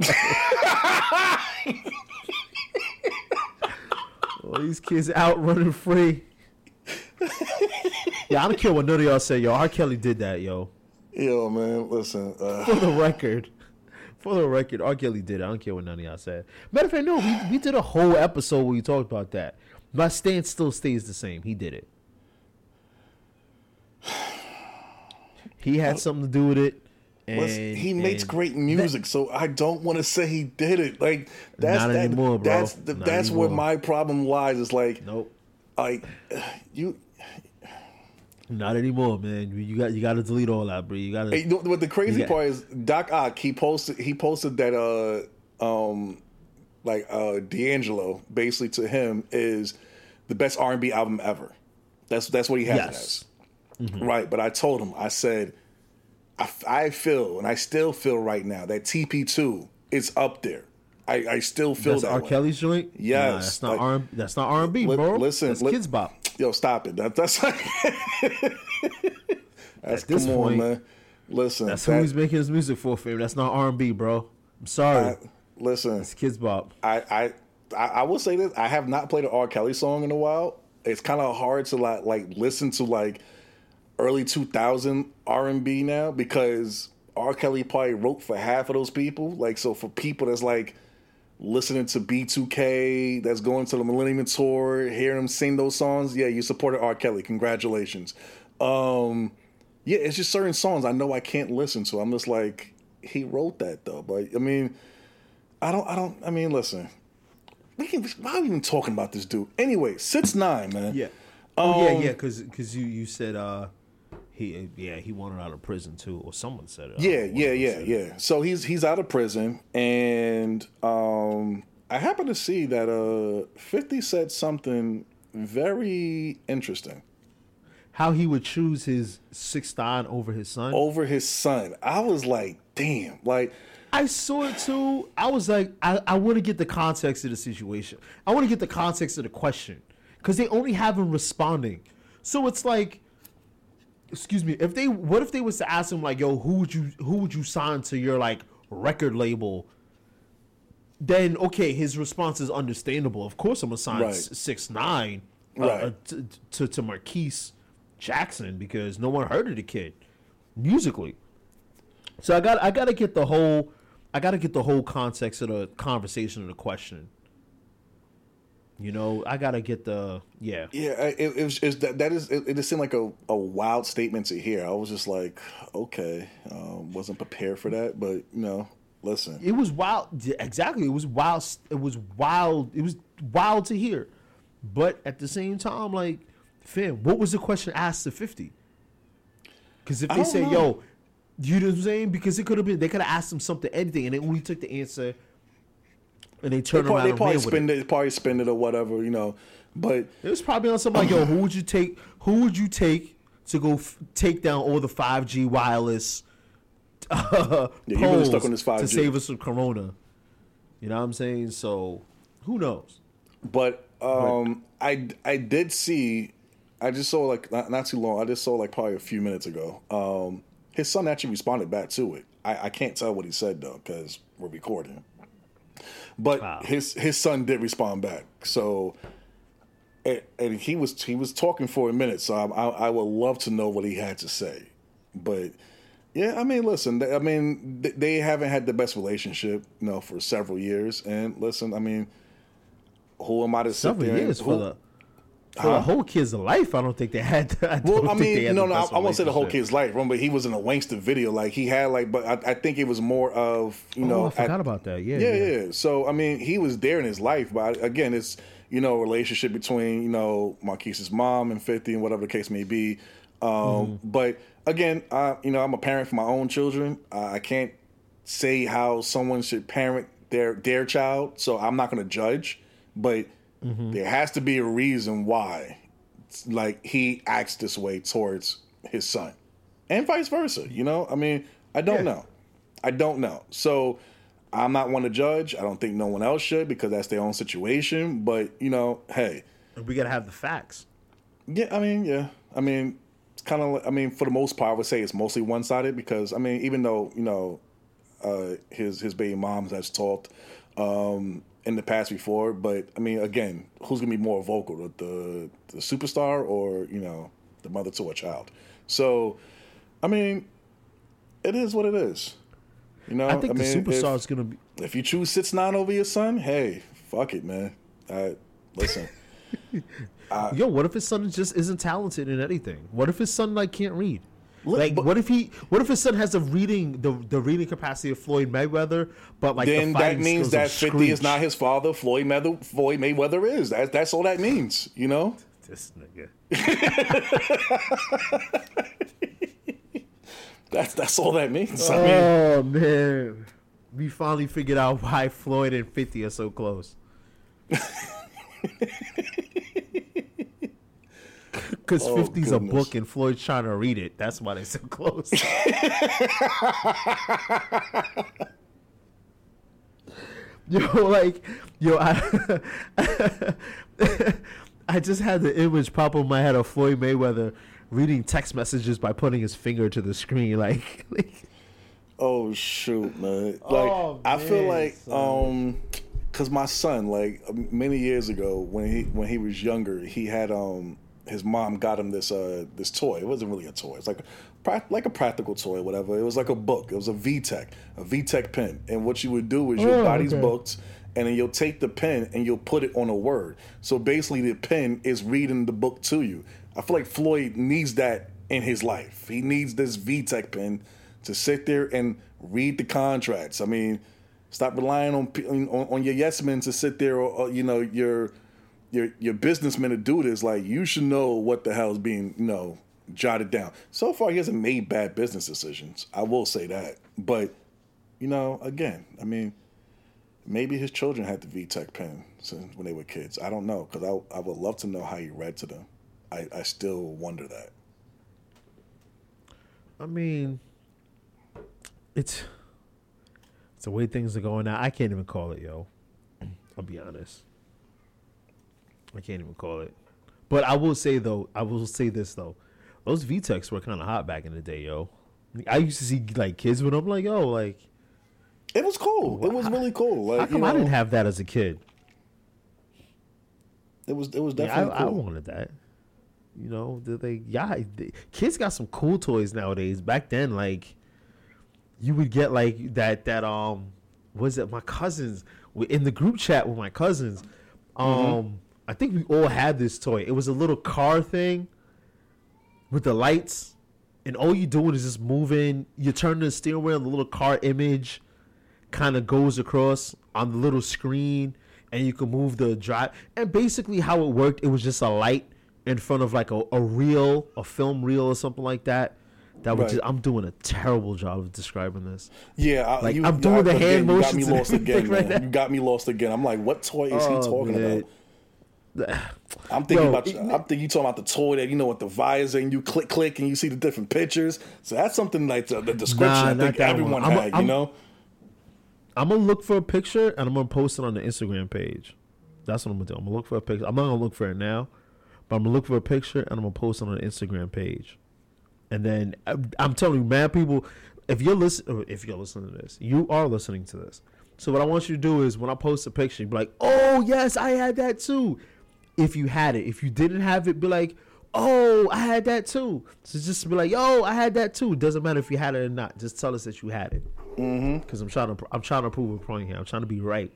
all these kids out running free. yeah, I don't care what none of y'all say, yo. R. Kelly did that, yo. Yo, man, listen. Uh... (laughs) For the record, for the record, R. Kelly did it. I don't care what none of y'all said. Matter of fact, no, we, we did a whole episode where we talked about that. My stance still stays the same. He did it. (sighs) He had something to do with it. And, he makes great music, that, so I don't want to say he did it. Like that's not that, anymore, bro. That's the, that's anymore. where my problem lies. Is like, nope. Like (sighs) you, not anymore, man. You got you got to delete all that, bro. You got to. Hey, what the crazy got, part is, Doc Ock he posted he posted that uh um like uh D'Angelo basically to him is the best R and B album ever. That's that's what he has yes. Mm-hmm. Right, but I told him, I said, I, I, feel, and I still feel right now that TP2 is up there. I, I still feel that's that R. way. Kelly's joint. Yes, nah, that's not like, R. That's not R and B, bro. Listen, that's li- Kidz Bop. Yo, stop it. That, that's (laughs) like, that's come point, on, man. Listen, that's that, who he's making his music for, fam. That's not R and B, bro. I'm sorry. I, listen, it's Kidz Bop. I, I I will say this: I have not played an R. Kelly song in a while. It's kind of hard to like like listen to like early 2000 R&B now because R. Kelly probably wrote for half of those people. Like, so for people that's like listening to B2K, that's going to the Millennium Tour, hearing him sing those songs, yeah, you supported R. Kelly. Congratulations. Um, yeah, it's just certain songs I know I can't listen to. I'm just like, he wrote that though. But I mean, I don't, I don't, I mean, listen, we can, why are we even talking about this dude? Anyway, six nine, man. Yeah. Oh um, yeah, yeah, because because you you said uh he yeah he wanted out of prison too, or someone said it. Yeah, yeah, yeah, yeah. So he's he's out of prison, and um, I happen to see that uh, Fifty said something very interesting. How he would choose his six nine over his son. Over his son, I was like, damn, like. I saw it too. I was like, I, I want to get the context of the situation. I want to get the context of the question because they only have him responding. So it's like excuse me, if they what if they was to ask him like, yo, who would you who would you sign to your like record label? Then okay, his response is understandable. Of course, I'm gonna sign right. six nine uh, right. uh, to, to to Marquise Jackson because no one heard of the kid musically. So I got I got to get the whole I got to get the whole context of the conversation of the question. You know, I gotta get the yeah. Yeah, it, it was, it that, that is it, it, just seemed like a, a wild statement to hear. I was just like, okay, um, wasn't prepared for that, but you know, listen, it was wild. Exactly, it was wild. It was wild. It was wild to hear, but at the same time, like, fam, what was the question asked to Fifty? Because if they say, know. "Yo," you know what I'm saying? Because it could have been they could have asked him something, anything, and they only took the answer and they turn they around. They probably spend it. it. probably spend it or whatever, you know. But it was probably on something like, yo, who would you take? Who would you take to go f- take down all the five G wireless (laughs) uh, yeah, poles really stuck on this 5G. to save us from Corona? You know what I'm saying? So who knows? But um, but, I I did see. I just saw like not, not, too long. I just saw like probably a few minutes ago. Um, his son actually responded back to it. I, I can't tell what he said though because we're recording. But wow. his his son did respond back. So and, and, he was he was talking for a minute. So I, I, I would love to know what he had to say. But Yeah, I mean, listen, I mean, they haven't had the best relationship, you know, for several years. And listen, I mean, who am I to Several sit there? years and, for who, the for the whole kid's life. I don't think they had. (laughs) I well, I mean, no, no, I, I won't say the whole kid's life. Remember, he was in a Wanksta video. Like he had, like, but I, I think it was more of, you know, oh, I at- forgot about that. Yeah, yeah, yeah. So I mean, he was there in his life, but again, it's you know, a relationship between you know Marquise's mom and Fifty and whatever the case may be. Um, Mm-hmm. But again, I, you know, I'm a parent for my own children. I can't say how someone should parent their their child, so I'm not going to judge. But Mm-hmm. there has to be a reason why, like he acts this way towards his son, and vice versa. You know, I mean, I don't Yeah. know. I don't know. So I'm not one to judge. I don't think no one else should because that's their own situation. But you know, hey, We gotta have the facts. yeah. I mean, yeah. I mean, it's kind of. I mean, for the most part, I would say it's mostly one sided because I mean, even though you know, uh, his his baby moms has talked um, in the past before, but I mean, again, who's gonna be more vocal, the the, the superstar or you know, the mother to a child? So, I mean, it is what it is. You know, I think the mean, superstar if- is gonna be. if you choose six nine over your son, hey, fuck it, man. I, listen, (laughs) Yo, what if his son just isn't talented in anything? What if his son like can't read? Look, Like, what if he? What if his son has the reading the the reading capacity of Floyd Mayweather, but like then the that means that Fifty is not his father. Floyd Mayweather, Floyd Mayweather is. That's that's all that means. You know, This nigga. (laughs) that's that's all that means. I mean, Oh man, we finally figured out why Floyd and Fifty are so close. (laughs) Because Oh, 50's a book and Floyd's trying to read it. That's why they're so close. (laughs) yo, like, yo, I, (laughs) I just had the image pop up in my head of Floyd Mayweather reading text messages by putting his finger to the screen. (laughs) Like, like oh shoot, man. Like Oh, I feel like son. um, cause my son, like many years ago when he when he was younger, he had um his mom got him this uh this toy. It wasn't really a toy. It's like a like a practical toy, whatever. It was like a book. It was a VTech, a VTech pen. And what you would do is you'll Oh, buy these okay. books and then you'll take the pen and you'll put it on a word. So basically the pen is reading the book to you. I feel like Floyd needs that in his life. He needs this VTech pen to sit there and read the contracts. I mean, stop relying on on, on your yes men to sit there or, or, you know your your your businessmen to do this. Like you should know what the hell is being you know jotted down. So far, he hasn't made bad business decisions. I will say that, but you know, again, I mean, maybe his children had the VTech pen since when they were kids. I don't know because I I would love to know how he read to them. I, I still wonder that. I mean, it's it's the way things are going now. I can't even call it, yo. I'll be honest. I can't even call it. But I will say though, I will say this though, those VTechs were kind of hot back in the day, yo. I used to see like kids with them, like, yo, like, It was cool. It was really cool. Like how come you I didn't have that as a kid? it was it was definitely I, I cool. wanted that. You know, did they? Yeah, they, kids got some cool toys nowadays. Back then, like you would get like that. That um, was it? My cousins in the group chat with my cousins. Um, Mm-hmm. I think we all had this toy. It was a little car thing with the lights, and all you doing is just moving. You turn the steering wheel, and the little car image kind of goes across on the little screen and you can move the drive and basically how it worked it was just a light in front of like a, a reel a film reel or something like that that would Right. just i'm doing a terrible job of describing this Yeah, I, Like, you, I'm doing the again, hand You got me motions and lost (laughs) again, right You got me lost again. I'm like, what toy is he Oh, talking man. about? (sighs) I'm thinking Yo, about. it- I'm thinking you talking about the toy that you know with the visor and you click click and you see the different pictures. So that's something like the, the description. Nah, I think everyone one. A- had. You know. i'm gonna look for a picture and i'm gonna post it on the instagram page that's what i'm gonna do i'm gonna look for a picture i'm not gonna look for it now but i'm gonna look for a picture and i'm gonna post it on the instagram page And then I'm- telling you, man, people, if you're listening, if you're listening to this, you are listening to this. So what I want you to do is when I post a picture, you be like, "Oh yes, I had that too." If you had it, if you didn't have it, be like, oh, I had that too. So just be like, yo, I had that too. Doesn't matter if you had it or not. Just tell us that you had it. Mm-hmm. Because I'm trying to, I'm trying to prove a point here. I'm trying to be right.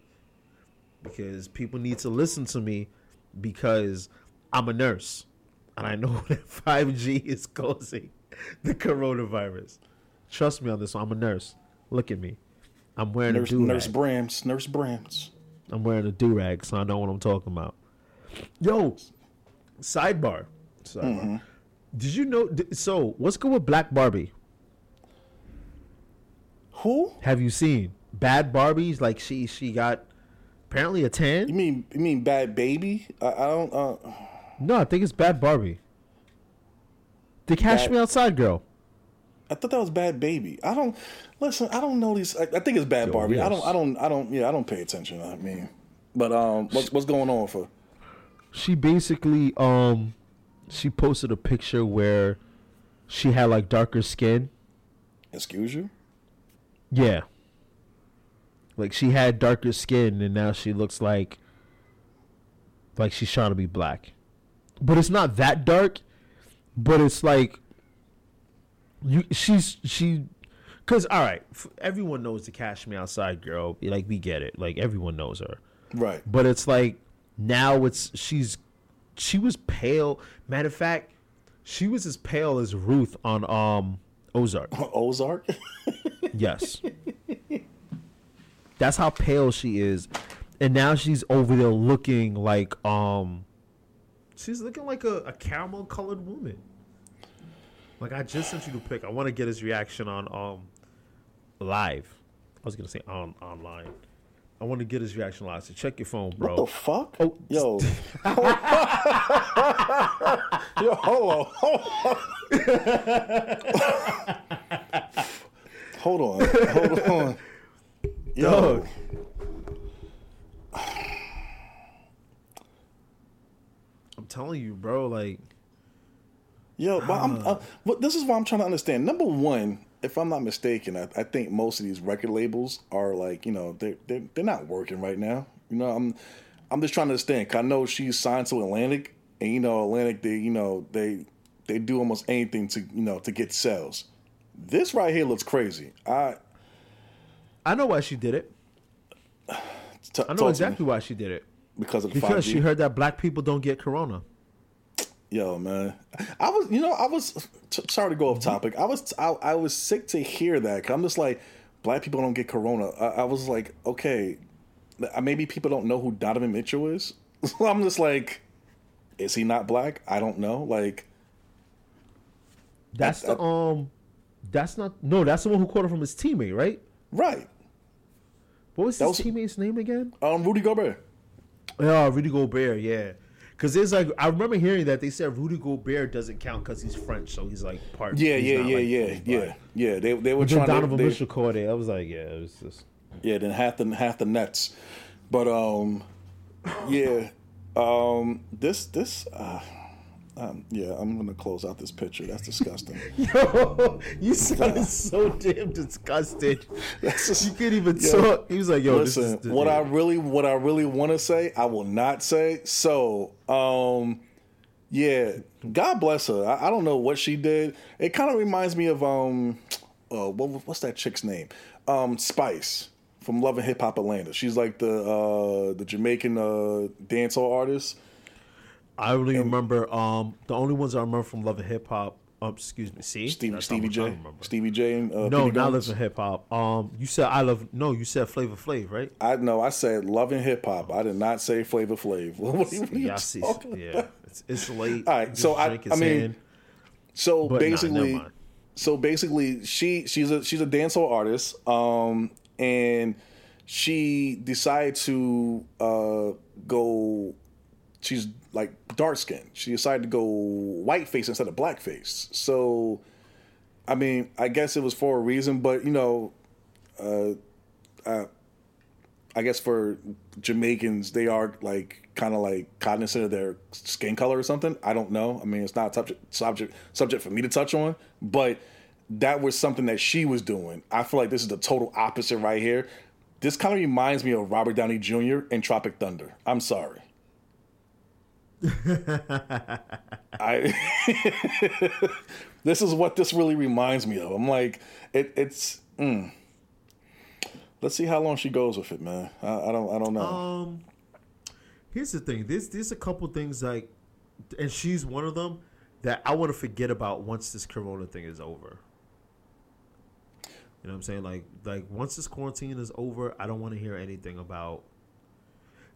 Because people need to listen to me, because I'm a nurse, and I know (laughs) that 5G is causing (laughs) the coronavirus. Trust me on this one. I'm a nurse. Look at me. I'm wearing Nurse, a do Nurse Brams, Nurse Brams. I'm wearing a do rag, so I know what I'm talking about. Yo, sidebar. Sidebar. Mm-hmm. Did you know? So, what's good with Black Barbie? Who? Have you seen Bad Barbies? Like she she got apparently a tan. You mean you mean Bhad Bhabie? I, I don't. Uh, No, I think it's Bad Barbie. The Cash Me Outside girl. I thought that was Bhad Bhabie. I don't listen. I don't know these. I, I think it's Bad Yo, Barbie. I don't. I don't. I don't. Yeah, I don't pay attention. I mean, but um, what's what's going on for? She basically um, she posted a picture where she had like darker skin. Excuse you. Yeah. Like she had darker skin and now she looks like like she's trying to be black. But it's not that dark, but it's like you she's she cuz all right, f- everyone knows the Cash Me Outside girl, like we get it. Like everyone knows her. Right. But it's like now it's she's she was pale. Matter of fact, she was as pale as Ruth on um Ozark. (laughs) Ozark. Yes. That's how pale she is. And now she's over there looking like um she's looking like a, a caramel colored woman. Like I just sent you the pic. I want to get his reaction on um live. I was gonna say on online. I want to get his reaction live. So check your phone, bro. What the fuck? Oh, Yo. (laughs) Yo, hold on. Hold on. hold on. Hold on. Yo. Dog. I'm telling you, bro, like Yo, but I'm, uh, but this is what I'm trying to understand. Number one, if I'm not mistaken, I, I think most of these record labels are like, you know, they they they're not working right now. You know, I'm I'm just trying to understand. I know she's signed to Atlantic, and you know, Atlantic, they you know they they do almost anything to you know to get sales. This right here looks crazy. I I know why she did it. (sighs) t- I know exactly why she did it. because of the Because 5G. she heard that black people don't get corona. Yo, man, I was, you know, I was t- sorry to go off topic. I was, I, I was sick to hear that. i I'm just like, black people don't get corona. I, I was like, okay, maybe people don't know who Donovan Mitchell is. So (laughs) I'm just like, is he not black? I don't know. Like, That's I- the um that's not no, that's the one who caught it from his teammate, right? right? What was That his was- teammate's name again? Um, Rudy Gobert. Oh, Rudy Gobert, yeah. Cause it's like I remember hearing that they said Rudy Gobert doesn't count because he's French, so he's like part. Yeah, yeah, yeah, like, yeah, yeah, yeah. They they were But trying Donovan to. They, Mitchell it. I was like, yeah, it was just Yeah, then half the half the nets, but um, yeah, um, this this uh, um, yeah, I'm gonna close out this picture. That's disgusting. (laughs) Yo, you sounded so damn disgusted. Just- you can't even Yo, talk. He was like, "Yo, Listen, what I really what I really want to say, I will not say. So, um, yeah, God bless her. I, I don't know what she did. It kind of reminds me of um, uh, what, what's that chick's name? Um, Spice from Love and Hip Hop Atlanta. She's like the uh the Jamaican uh dancehall artist. I only remember um the only ones I remember from Love and Hip Hop. Um, excuse me, see Stevie Stevie J. Stevie J and uh, No, Petey not Guns. Love and Hip Hop. Um, you said I love. No, you said Flavor Flav, right? I know. I said Love and Hip Hop. I did not say Flavor Flav. (laughs) What what Yeah, see. Yeah, it's, it's late. All right, so I- I mean, hand. So But basically, mind. so basically, she she's a she's a dancehall artist, um, and she decided to uh, go. She's like dark skin. She decided to go white face instead of black face. So, I mean, I guess it was for a reason, but you know, uh, uh, I guess for Jamaicans, they are like kind of like cognizant of their skin color or something. I don't know. I mean, it's not a subject subject subject for me to touch on, but that was something that she was doing. I feel like this is the total opposite right here. This kind of reminds me of Robert Downey Jr. in Tropic Thunder. I'm sorry. (laughs) I (laughs) this is what this really reminds me of. I'm like, it, it's. Mm. Let's see how long she goes with it, man. I, I don't. I don't know. Um, here's the thing. There's there's a couple things like, and she's one of them that I want to forget about once this Corona thing is over. You know what I'm saying? Like like once this quarantine is over, I don't want to hear anything about.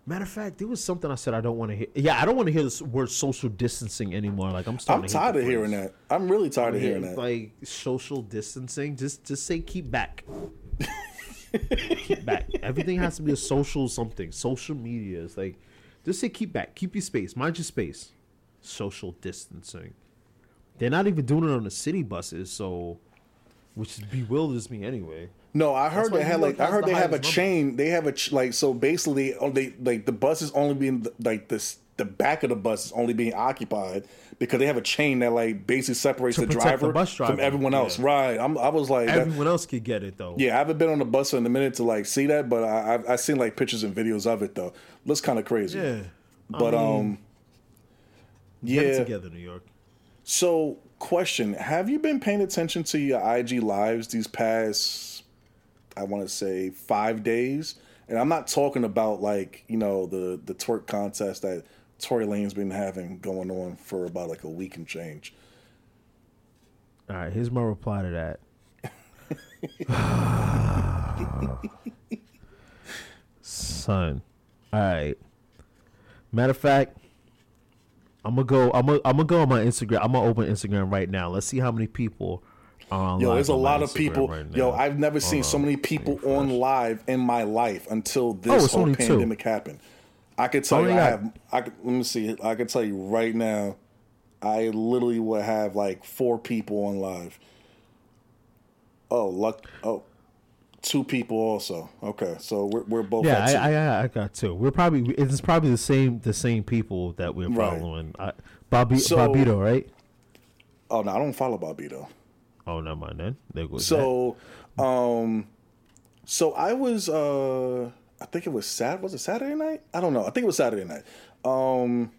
Matter of fact, there was something I said I don't want to hear. Yeah, I don't want to hear this word social distancing anymore. Like I'm starting. I'm tired of hearing that. I'm really tired of Yeah, hearing that. Like social distancing. Just just say keep back. keep back. Everything has to be a social something. Social media is like just say keep back. Keep your space. Mind your space. Social distancing. They're not even doing it on the city buses, so which bewilders me anyway. No, I heard they had like I heard the they have a number. chain. They have a ch- like so basically they like the bus is only being like this the back of the bus is only being occupied because they have a chain that like basically separates the protect the driver, from everyone else. yeah. Right. I'm, I was like, that, Everyone else could get it though. yeah, I haven't been on the bus in a minute to like see that, but I I've, I've seen like pictures and videos of it though. Looks kind of crazy. Yeah. I But mean, um, yeah. together, New York. So, question: Have you been paying attention to your IG lives these past, I want to say, five days? And I'm not talking about like you know the the twerk contest that Tory Lanez been having going on for about like a week and change. All right, here's my reply to that. (sighs) Son. All right. Matter of fact, I'm gonna go. I'm gonna. I'm gonna go on my Instagram. I'm gonna open Instagram right now. Let's see how many people are on. Yo, there's a lot of people. right yo. I've never seen so uh, many people on live in my life until Oh, this it's whole only two. pandemic happened. I could tell Only you, I got- have. I could, let me see. I can tell you right now, I literally would have like four people on live. Oh, luck. Oh, two people also. Okay, so we're we're both. Yeah. I, I I got two. We're probably it's probably the same the same people that we're Right. following. I, Bobby So- Bobito, right? oh no, I don't follow though. Oh, never mind then. There goes that. So, um, so I was, uh, I think it was Sat. Was it Saturday night? I don't know. I think it was Saturday night. Um,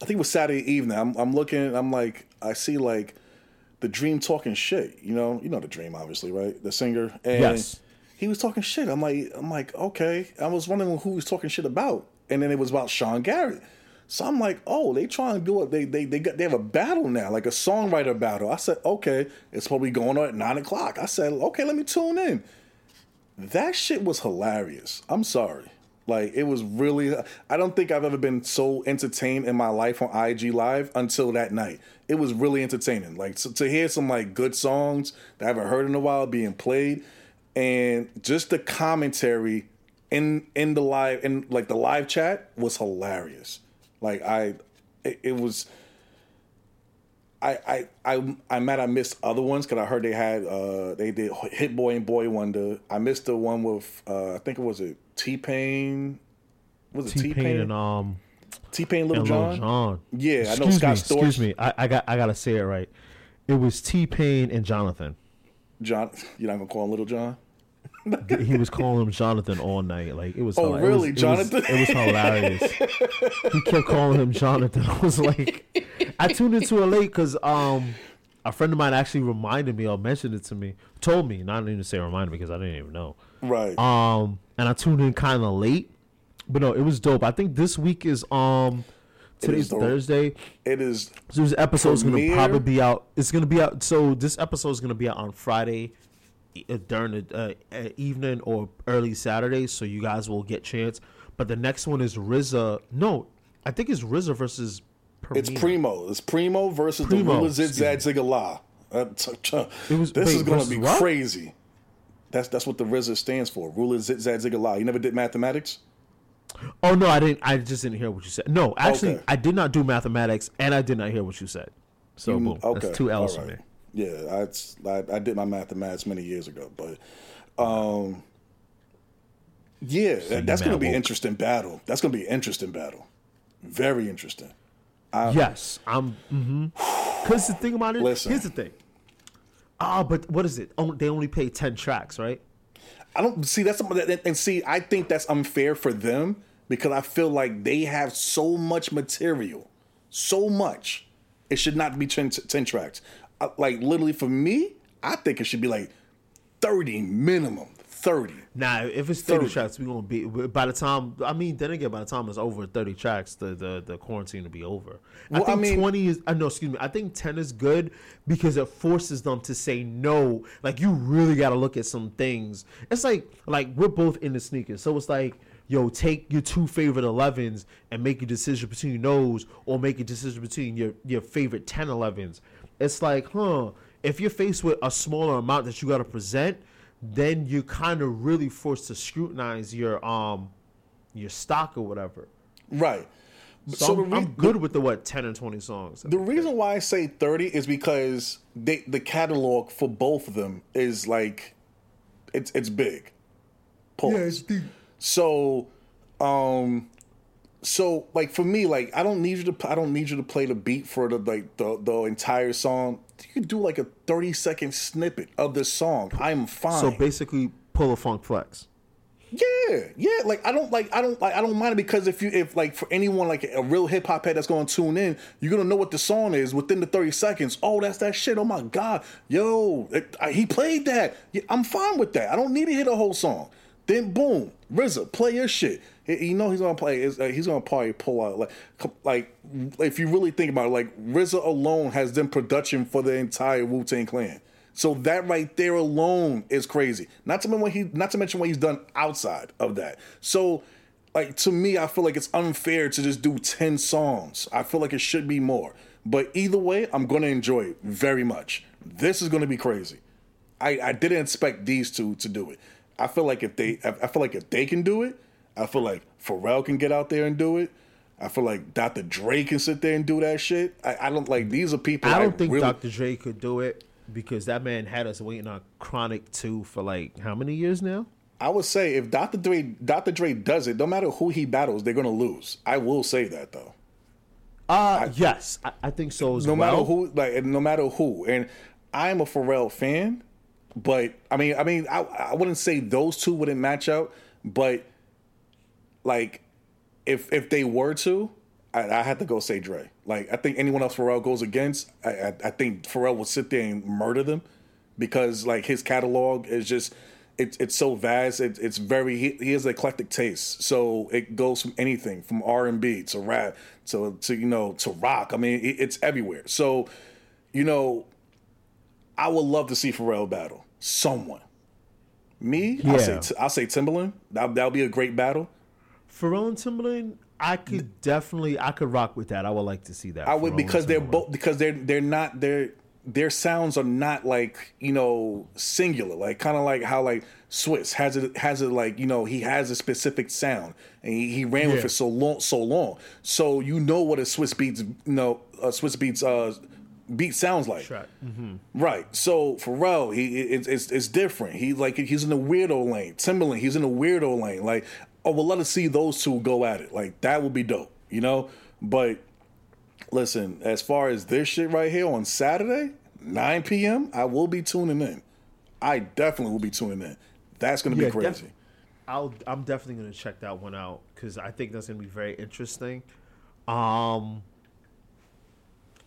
I think it was Saturday evening. I'm, I'm looking. I'm like, I see like the Dream talking shit. You know, you know the Dream, obviously, right? The singer. And Yes. He was talking shit. I'm like, I'm like, okay. I was wondering who he was talking shit about, and then it was about Sean Garrett. So I'm like, oh, they trying to do it. They they they got they have a battle now, like a songwriter battle. I said, okay, it's probably going on at nine o'clock. I said, okay, let me tune in. That shit was hilarious. I'm sorry. Like it was really I don't think I've ever been so entertained in my life on IG live until that night. It was really entertaining. Like to hear some like good songs that I haven't heard in a while being played and just the commentary in in the live in like the live chat was hilarious. Like I it, it was I, I I I'm mad I missed other ones because I heard they had uh they did Hit Boy and Boy Wonder. I missed the one with uh I think it was it T Pain. Was it T Pain and um T Pain, Little John. Jon. Yeah, I know Excuse Scott me, Storch. Excuse me. I, I got I gotta say it right. It was T Pain and Jonathan. John, you're not gonna call him Little John. He was calling him Jonathan all night. Like it was. Oh, hila- it really, was- Jonathan? It was, it was hilarious. he kept calling him Jonathan. (laughs) I was like, I tuned into it late because um, a friend of mine actually reminded me or mentioned it to me, told me, not even to say reminded me because I didn't even know. Right. Um, and I tuned in kind of late, but no, it was dope. I think this week is um. Today's. Thursday, it is so this episode's gonna probably be out. It's gonna be out. So this episode's gonna be out on Friday during the uh, uh, evening or early Saturday, so you guys will get chance. But the next one is RZA. No, I think it's RZA versus. it's Primo. It's Primo versus Primo, the Rula Zit excuse Zad Zigga La. Uh, It was- this wait, is gonna be what? crazy. That's that's what the RZA stands for. Rula Zit Zad Zigga La. You never did mathematics? Oh no, I didn't. I just didn't hear what you said. No, actually, Okay. I did not do mathematics, and I did not hear what you said. So boom, Okay, that's two L's all for me. Yeah, I, I I did my mathematics many years ago, but um, yeah, that- that's gonna be an woke. interesting battle. That's gonna be an interesting battle. Very interesting. yes, I'm. Because the thing about it, Listen. here's the thing. Ah, but what is it? Oh, they only pay ten tracks, right? I don't see that's and- and see. I think that's unfair for them because I feel like they have so much material. so much. It should not be 10, 10 tracks. Like literally for me, I think it should be like 30 minimum. 30. Nah, if it's 30, 30, tracks, we gonna be by the time. I mean, then again, by the time it's over thirty tracks, the the, the quarantine will be over. Well, I think I mean, twenty is. I uh, know, excuse me. I think ten is good because it forces them to say no. Like you really got to look at some things. It's like like we're both in the sneakers, so it's like yo, take your two favorite 11s and make a decision between those, or make a decision between your your favorite 10 11s. It's like, huh? If you're faced with a smaller amount that you got to present then you're kind of really forced to scrutinize your um your stock or whatever. Right. So, so I'm, re- I'm, good with the what ten and twenty songs. The reason why I say thirty is because they, the catalog for both of them is like it's it's big. Pause. Yeah, it's deep. So, um, so like for me, like I don't need you to I don't need you to play the beat for the like the the entire song you could do like a 30 second snippet of this song. I'm fine. So basically, pull a Funk Flex. Yeah, yeah. Like I don't like I don't like I don't mind it because if you if like for anyone like a real hip hop head that's going to tune in, you're gonna know what the song is within the 30 seconds. Oh, that's that shit. Oh my god, yo, it, I, he played that. Yeah, I'm fine with that. I don't need to hear the whole song. Then boom, RZA, play your shit you know he's gonna play. Uh, he's gonna probably pull out like like if you really think about it, like RZA alone has done production for the entire Wu Tang Clan. So that right there alone is crazy. Not to mention what he not to mention what he's done outside of that. So like to me, I feel like it's unfair to just do ten songs. I feel like it should be more. But either way, I'm gonna enjoy it very much. This is gonna be crazy. I, I didn't expect these two to do it. I feel like if they I feel like if they can do it, I feel like Pharrell can get out there and do it. I feel like Dr. Dre can sit there and do that shit. I, I don't like these are people. I don't I think really... Dr. Dre could do it because that man had us waiting on Chronic Two for like how many years now? I would say if Dr. Dre Dr. Dre does it, no matter who he battles, they're gonna lose. I will say that though. Uh I, yes, I, I, think so no well. No matter who, like no matter who, and I'm a Pharrell fan, but I mean, I mean, I, I wouldn't say those two wouldn't match out, but like if if they were to, I, I had to go say Dre. Like I think anyone else Pharrell goes against, I, I, I think Pharrell would sit there and murder them because like his catalog is just it's it's so vast. It, it's very he, he has eclectic taste, so it goes from anything from R and B to rap to to you know to rock. I mean, it, it's everywhere. So you know, I would love to see Pharrell battle someone. Me, yeah. I'll say I'll say Timbaland. That that'll be a great battle. Pharrell and Timbaland, I could definitely, I could rock with that. I would like to see that. I would because they're both because they're they're not their their sounds are not like you know singular, like kind of like how like Swizz has it has it like you know he has a specific sound and he, he ran yeah. with it so long so long, so you know what a Swizz Beatz you know a Swizz Beatz uh beat sounds like. Mm-hmm. Right. So Pharrell, he it's, it's it's different. He like he's in the weirdo lane. Timbaland, he's in the weirdo lane. Like oh, well, let us see those two go at it. Like that would be dope, you know. But listen, as far as this shit right here on Saturday, 9 p.m., I will be tuning in. I definitely will be tuning in. That's gonna yeah, be crazy. Def- I'll I'm definitely gonna check that one out because I think that's gonna be very interesting. Um,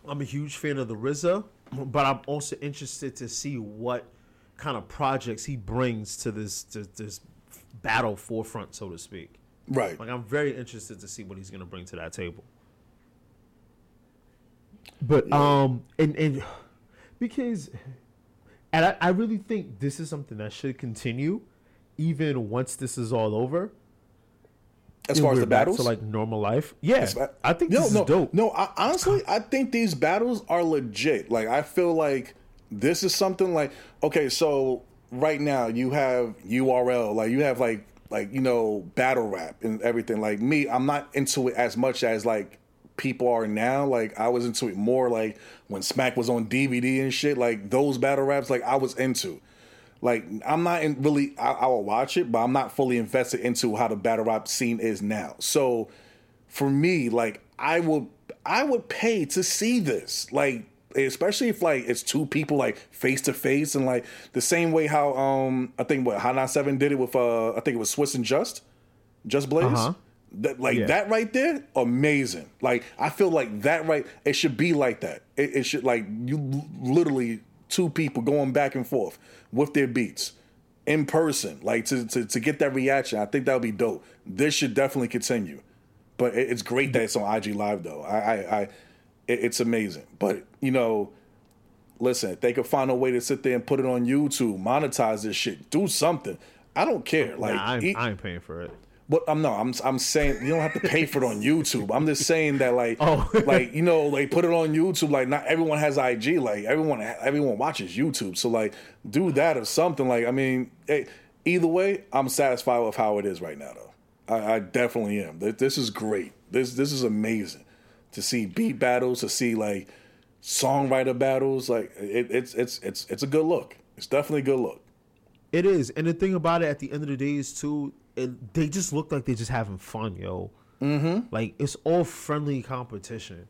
I'm a huge fan of the RZA, but I'm also interested to see what kind of projects he brings to this to this battle forefront, so to speak. Right. Like I'm very interested to see what he's going to bring to that table. But yeah. um, and and because, and I, I really think this is something that should continue, even once this is all over. As far as the battles, to like normal life, yeah, I think no, no, dope. No, I, honestly, I think these battles are legit. Like, I feel like this is something like okay, so right now you have URL, like you have like like you know battle rap and everything. Like me, I'm not into it as much as like people are now. Like I was into it more like when Smack was on DVD and shit. Like those battle raps, like I was into. Like I'm not in really. I, I will watch it, but I'm not fully invested into how the battle rap scene is now. So for me, like I would I would pay to see this. Like especially if like it's two people like face to face and like the same way how um I think what Hot Seven did it with uh I think it was Swizz and Just Just Blaze. Uh-huh. That like Yeah. that right there, amazing. Like I feel like that right, it should be like that. It, it should like you literally two people going back and forth with their beats in person, like to to, to get that reaction. I think that would be dope. This should definitely continue. But it, it's great that it's on IG Live though. I I, I it, it's amazing. But you know. Listen, if they could find a way to sit there and put it on YouTube, monetize this shit, do something. I don't care. Like, Nah, I, ain't, e- I ain't paying for it. But I'm no, I'm I'm saying you don't have to pay for it on YouTube. I'm just saying that like Oh. (laughs) like you know like put it on YouTube. Like not everyone has IG. Like everyone everyone watches YouTube. So like do that or something. Like I mean, eh, either way, I'm satisfied with how it is right now. Though I, I definitely am. This, this is great. This this is amazing to see beat battles. To see like songwriter battles. Like it, it's it's it's it's a good look. It's definitely a good look. It is, and the thing about it, at the end of the day, is too, it, they just look like they're just having fun, yo. Mm-hmm. Like it's all friendly competition.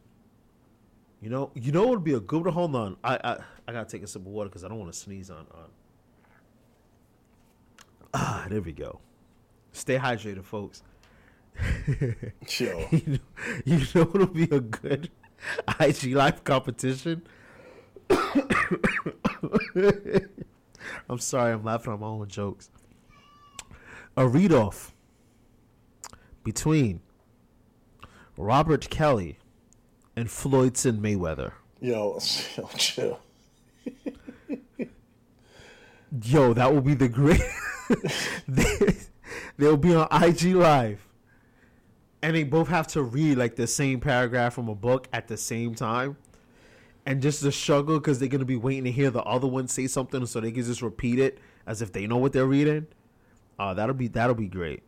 You know, you know, it would be a good. Hold on, I I, I gotta take a sip of water because I don't want to sneeze on on. Ah, there we go. Stay hydrated, folks. (laughs) Yo, you know, you know what'll be a good (laughs) IG live competition? (coughs) I'm sorry, I'm laughing at my own jokes. A read off between Robert Kelly and Floydson Mayweather. yo, (laughs) yo, chill. Yo, that will be the great. (laughs) they, they'll be on IG Live, and they both have to read like the same paragraph from a book at the same time, and just the struggle because they're gonna be waiting to hear the other one say something, so they can just repeat it as if they know what they're reading. Uh, that'll be that'll be great.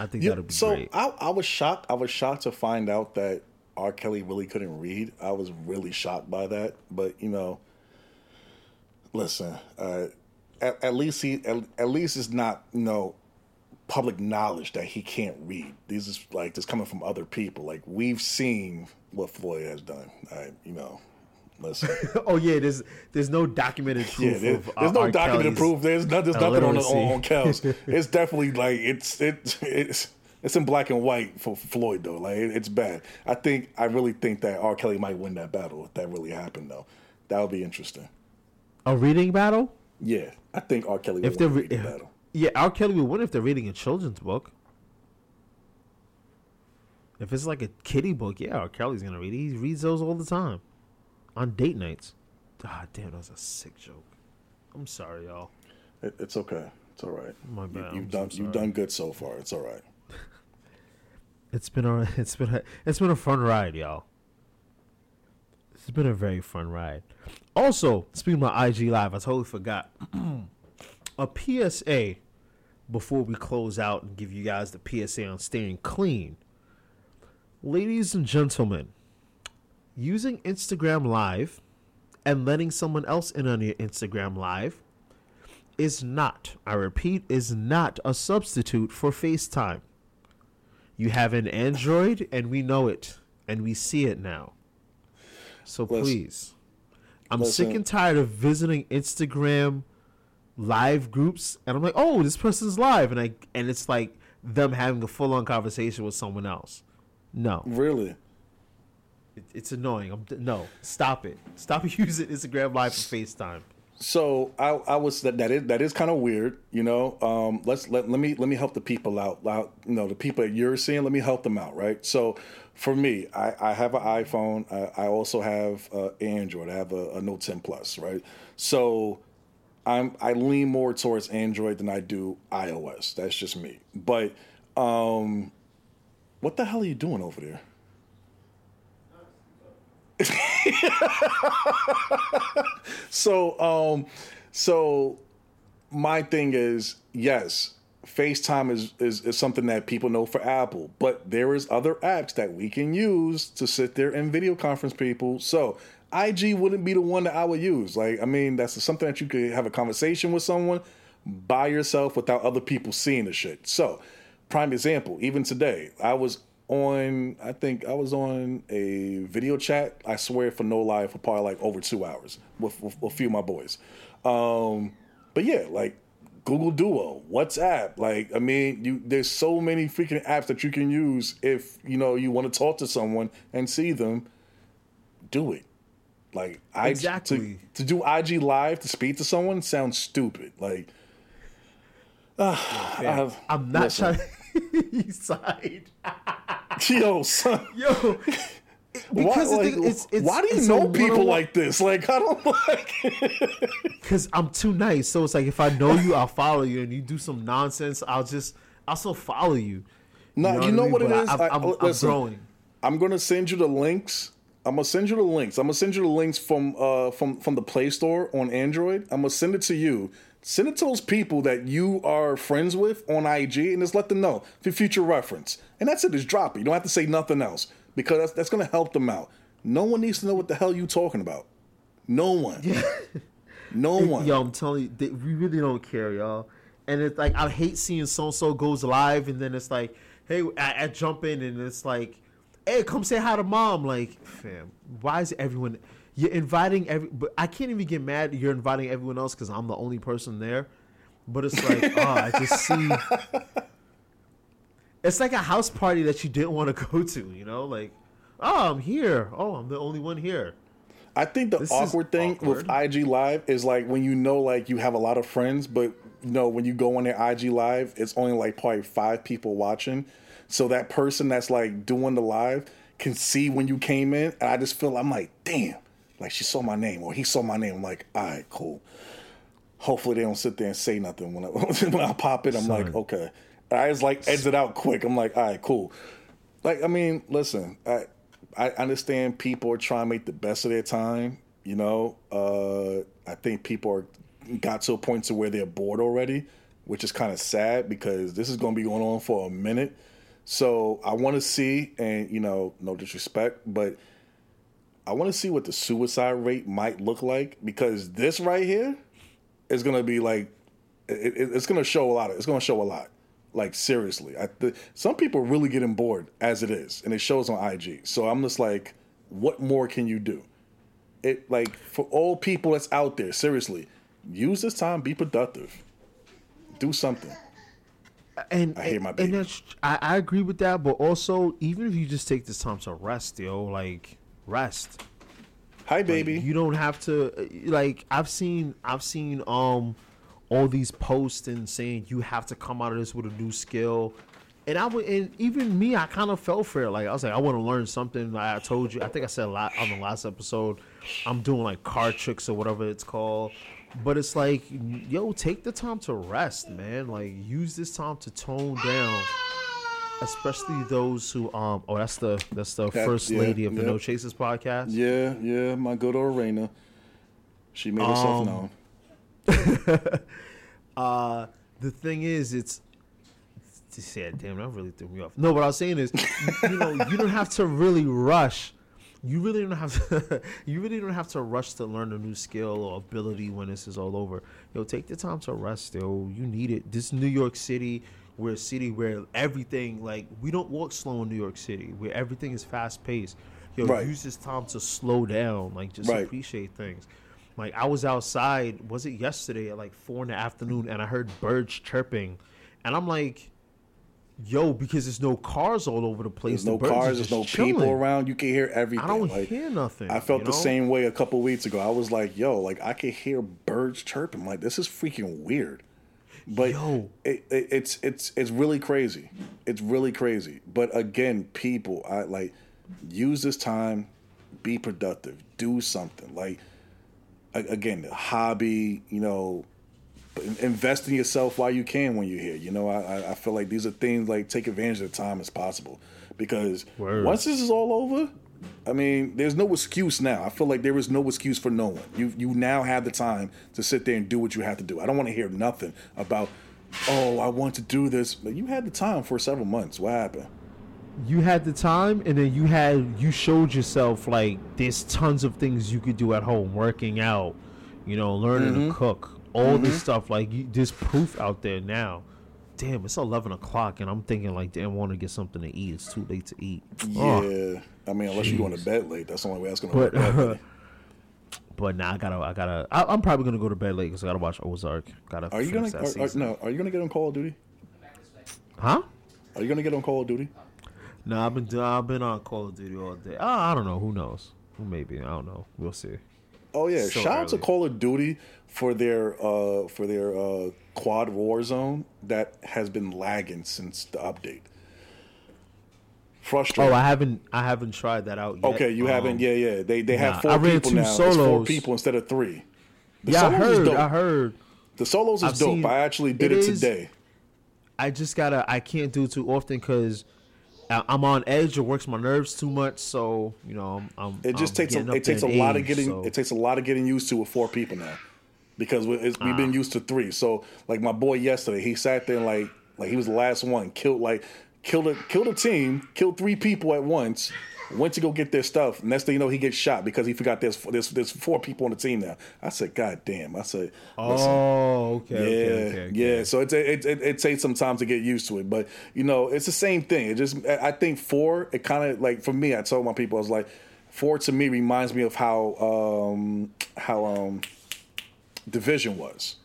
I think Yeah, that'll be so great. I, I was shocked. I was shocked to find out that R. Kelly really couldn't read. I was really shocked by that. But you know, listen, uh, at, at least he at, at least it's not you know public knowledge that he can't read. This is like this coming from other people. Like we've seen what Floyd has done. I, you know, listen. (laughs) oh yeah, there's there's no documented proof. Yeah, there- of, uh, there's no R. documented Kelly's- proof. There's, no, there's nothing on, the, on, Kels. (laughs) It's definitely like it's it, it's it's in black and white for Floyd though. Like it, it's bad. I think I really think that R. Kelly might win that battle if that really happened though. That would be interesting. A reading battle? Yeah, I think R. Kelly If they're win re- the battle. yeah, R. Kelly will win if they're reading a children's book. If it's like a kiddie book, yeah, R. Kelly's gonna read. it. He reads those all the time on date nights. God damn, that was a sick joke. I'm sorry, y'all. It, it's okay. It's all right. My You, bad. You've so done sorry. you've done good so far. It's all right. (laughs) It's been a it's been a it's been a fun ride, y'all. It's been a very fun ride. Also, speaking about IG Live, I totally forgot. (clears throat) a PSA before we close out and give you guys the PSA on staying clean. Ladies and gentlemen, using Instagram Live and letting someone else in on your Instagram Live is not, I repeat, is not a substitute for FaceTime. You have an Android, and we know it, and we see it now. So Listen. please, I'm sick and tired of visiting Instagram live groups, and I'm like, oh, this person's live, and I and it's like them having a full on conversation with someone else. No, Really. It, it's annoying. I'm no, stop it. Stop (laughs) using Instagram Live for FaceTime. So I, I was that that is that is kind of weird, you know. Um, let's let let me let me help the people out. out. You know, the people that you're seeing, let me help them out, right? So for me, I, I have an iPhone. I, I also have uh, Android. I have a, a Note 10 Plus, right? So I'm I lean more towards Android than I do iOS. That's just me. But um, what the hell are you doing over there? So, um, so my thing is, yes, FaceTime is, is is something that people know for Apple, but there is other apps that we can use to sit there and video conference people. So IG wouldn't be the one that I would use. Like, I mean, that's something that you could have a conversation with someone by yourself without other people seeing the shit. So, prime example, even today, I was on, I think I was on a video chat, I swear for no lie, for probably like over two hours with, with a few of my boys. Um, but yeah, like Google Duo, WhatsApp. Like, I mean, you there's so many freaking apps that you can use if you know you want to talk to someone and see them. Do it. Like, I Exactly. to, to do IG live to speak to someone sounds stupid. Like, ah, (sighs) I have, I'm not listen. trying. (laughs) (laughs) you sighed. (laughs) yo, son. Yo, (laughs) because why, like, it's, it's, why do you know people like this? Like, I don't like. Because I'm too nice. So it's like if I know you, I'll follow you, and you do some nonsense, I'll just I'll still follow you. No, you know, I what mean? it But is. I, I- I'm, I'm growing. I'm gonna send you the links. I'm gonna send you the links. I'm gonna send you the links from uh from from the Play Store on Android. I'm gonna send it to you. Send it to those people that you are friends with on IG, and just let them know for future reference. And that's it. Just drop it. You don't have to say nothing else because that's that's gonna help them out. No one needs to know what the hell you talking about. No one. (laughs) No one. Yo, I'm telling you, they, we really don't care, y'all. And it's like I hate seeing so and so goes live, and then it's like, hey, I, I jump in, and it's like, hey, come say hi to mom. Like, fam, why is everyone? You're inviting every, but I can't even get mad. You're inviting everyone else because I'm the only person there. But it's like, (laughs) oh, I just see. It's like a house party that you didn't want to (laughs) go to, you know? Like, oh, I'm here. Oh, I'm the only one here. I think the This awkward thing with. IG Live is like when you know like you have a lot of friends, but you know when you go on their IG Live, it's only like probably five people watching. So that person that's like doing the live can see when you came in, and I just feel I'm like, damn, like she saw my name or he saw my name. I'm like, all right, cool. Hopefully they don't sit there and say nothing when I (laughs) when I pop in. I'm like, okay. I just like exit out quick. I'm like, all right, cool. Like, I mean, listen, I I understand people are trying to make the best of their time. You know, uh, I think people are got to a point to where they're bored already, which is kind of sad because this is going to be going on for a minute. So I want to see, and you know, no disrespect, but I want to see what the suicide rate might look like because this right here is going to be like, it, it- it's going to show a lot. Of, it's going to show a lot. Like seriously, I, the, some people are really getting bored as it is, and it shows on IG. So I'm just like, what more can you do? It like for all people that's out there, seriously, use this time, be productive, do something. and I hate my and baby. that's I, I agree with that, but also even if you just take this time to rest, yo, like rest. Hi, Like, baby. you don't have to uh, like I've seen I've seen um all these posts and saying you have to come out of this with a new skill. And I would, and even me, I kind of fell for it. Like I was like, I want to learn something. Like I told you, I think I said a lot on the last episode. I'm doing like card tricks or whatever it's called. But it's like, yo, take the time to rest, man. Like use this time to tone down. Especially those who um oh that's the that's the That- first yeah, lady of the yep. No Chasers podcast. yeah, yeah, my good old Arena. She made herself Um, known. (laughs) Uh, the thing is, it's. yeah, damn, that really threw me off. No, what I was saying is, you know, you don't have to really rush. You really don't have to. (laughs) you really don't have to rush to learn a new skill or ability when this is all over. Yo, take the time to rest. Yo, you need it. This New York City, we're a city where everything like we don't walk slow in New York City, where everything is fast paced. Yo, Right. use this time to slow down. Like just Right. appreciate things. Like I was outside, was it yesterday at like four in the afternoon, and I heard birds chirping, and I'm like, "Yo," because there's no cars all over the place. There's no the birds cars. There's no chilling. people around. You can hear everything. I don't like, hear nothing. I felt the know? same way a couple weeks ago. I was like, "Yo, like I can hear birds chirping. Like this is freaking weird." But Yo. it, it, it's it's it's really crazy. It's really crazy. But again, people, I like use this time, be productive, do something. Like again, hobby. You know, invest in yourself while you can when you're here. You know, I I- I feel like these are things like take advantage of the time as possible because Word. once this is all over, I mean, there's no excuse now. I feel like there is no excuse for no one. You you now have the time to sit there and do what you have to do. I don't want to hear nothing about, oh, I want to do this. But you had the time for several months. What happened? You had the time, and then you had you showed yourself like there's tons of things you could do at home, working out, you know, learning Mm-hmm. to cook, all this stuff. Like you, there's proof out there now. Damn, it's eleven o'clock, and I'm thinking like, damn, I want to get something to eat. It's too late to eat. Yeah, Oh. I mean, unless you're going to Jeez. bed late, that's the only way that's going to But work. (laughs) but now I gotta, I gotta. I, I'm probably gonna go to bed late because I gotta watch Ozark. Gotta. Are you gonna? Are, are, no. Are you gonna get on Call of Duty? Huh? Are you gonna get on Call of Duty? No, I've been I've been on Call of Duty all day. Oh, I don't know. Who knows? Who maybe? I don't know. We'll see. Oh yeah! So Shout out to. Call of Duty for their uh, for their uh, quad Warzone that has been lagging since the update. Frustrating. Oh, I haven't I haven't tried that out yet. okay, you Um, haven't. Yeah, yeah. They they nah, have four I ran people two now. It's four people instead of three. The Yeah, I heard. I heard. The solos is I've dope. seen- I actually did it it, is- today. I just gotta. I can't do it too often because I'm on edge. It works my nerves too much. So you know, I'm. I'm It just I'm takes a, it takes a lot of getting so- it takes a lot of getting used to with four people now, because we've Ah. been used to three. So like my boy yesterday, he sat there and like like he was the last one, killed like killed a killed a team, killed three people at once. Went to go get their stuff. Next thing you know, he gets shot because he forgot there's there's there's four people on the team now. I said, God damn! I said, Oh, okay. yeah, okay, okay, okay. yeah. So it, it it it takes some time to get used to it, but you know, it's the same thing. It just I I think four. It kind of like for me, I told my people I was like, four to me reminds me of how um how um division was.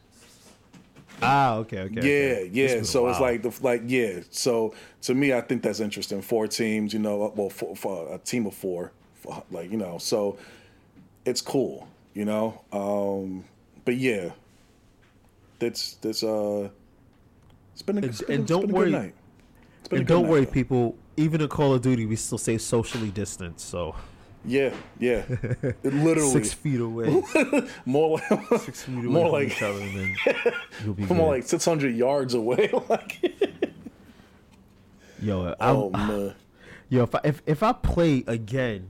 Ah, okay, okay. Yeah, okay. Yeah. been a So it's like the like yeah. So to me, I think that's interesting. Four teams, you know, well, for, for a team of four, for, like you know, so it's cool, you know. Um, but yeah, that's that's uh, it's been a, And- it's been, and don't been a worry- good night. It's been a And good don't night, worry, though. people. Even in Call of Duty, we still say socially distanced. So Yeah, yeah, It (laughs) literally six feet away, (laughs) more like six feet away more from like each other, then (laughs) you'll be more good. like six hundred yards away. like, Yo, I'm, oh man. Yo, if I, if if I play again,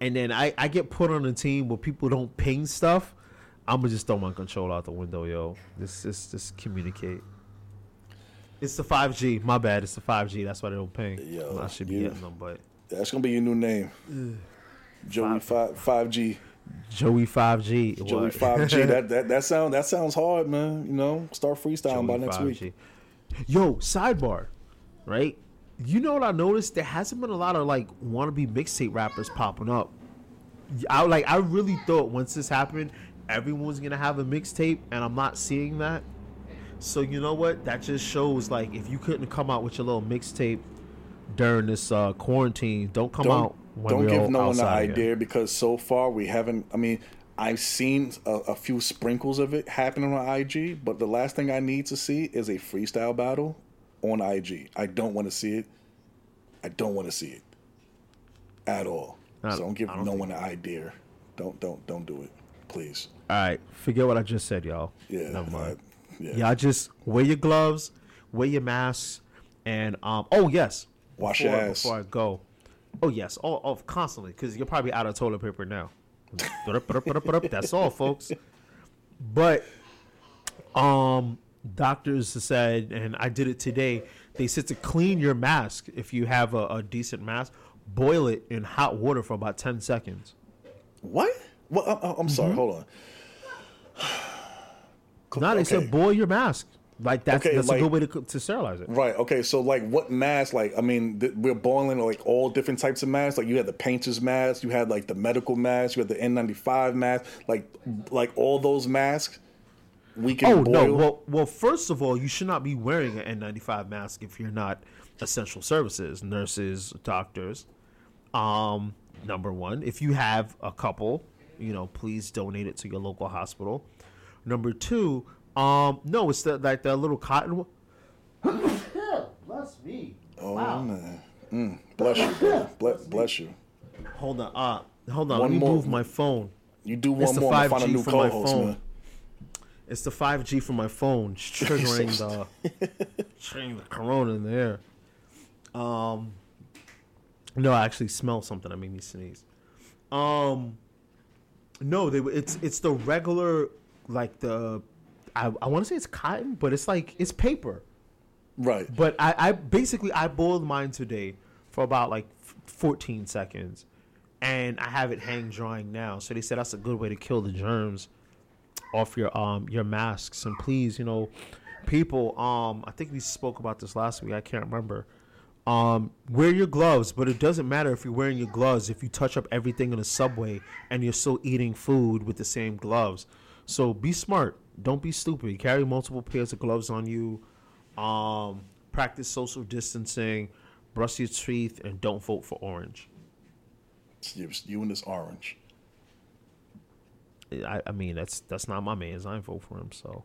and then I I get put on a team where people don't ping stuff, I'm gonna just throw my controller out the window, yo. This just just communicate. It's the five G. My bad. It's the five G. That's why they don't ping. Yo, I should be you- getting them, but That's gonna be your new name, mm. Joey five five G. Joey five G. Joey five G. (laughs) That that that sound that sounds hard, man. You know, start freestyling by next week. Yo, sidebar, right? You know what I noticed? There hasn't been a lot of like wannabe mixtape rappers popping up. I like I really thought once this happened, everyone's gonna have a mixtape, and I'm not seeing that. So you know what? That just shows like if you couldn't come out with your little mixtape during this uh, quarantine, don't come Don't out. When don't give no one again. idea because so far we haven't. I mean, I've seen a, a few sprinkles of it happening on IG, but the last thing I need to see is a freestyle battle on IG. I don't want to see it. I don't want to see it at all. I- so don't give don't no one the idea. Don't don't don't do it, please. All right, forget what I just said, y'all. Yeah, Never mind. I- yeah. Y'all just wear your gloves, wear your masks, and um. Oh yes. Wash before, your ass. before I go. Oh yes, all, all constantly because you're probably out of toilet paper now. (laughs) That's all, folks. But um, doctors said, and I did it today. They said to clean your mask if you have a, a decent mask, boil it in hot water for about ten seconds. What? Well, I, I'm Mm-hmm. sorry. Hold on. (sighs) No, they Okay. said boil your mask. Like that's Okay, that's like- a good way to to sterilize it. Right. Okay. So, like, what mask? Like, I mean, th- we're boiling like all different types of masks. Like, you had the painter's mask, you had like the medical mask, you had the N95 mask. Like, like all those masks, we can Oh boil. no! Well, well, first of all, you should not be wearing an N95 mask if you're not essential services, nurses, doctors. Um, number one, if you have a couple, you know, please donate it to your local hospital. Number two, um, no, it's the like the little cotton. one- (laughs) Bless me. oh man. Mm, bless you. (laughs) Bless, bless you. Hold on. Uh, hold on. One Let me more. move my phone. You do It's one the more and find a 5G new my co-host, phone. man. It's the 5G from my phone It's (laughs) triggering the triggering the corona in the air. Um, no, I actually smell something. I made me sneeze. Um, no, they it's it's the regular like the I, I want to say it's cotton, but it's like it's paper. Right. But I, I basically I boiled mine today for about like 14 seconds, and I have it hang drying now. So they said that's a good way to kill the germs off your um your masks. And please, you know, people, um, I think we spoke about this last week. I can't remember. Um, wear your gloves, but it doesn't matter if you're wearing your gloves if you touch up everything in a subway and you're still eating food with the same gloves. So be smart. Don't be stupid. Carry multiple pairs of gloves on you. Um, practice social distancing. Brush your teeth and don't vote for orange. You, you and this orange. I, I mean that's that's not my man's. I ain't vote for him. So,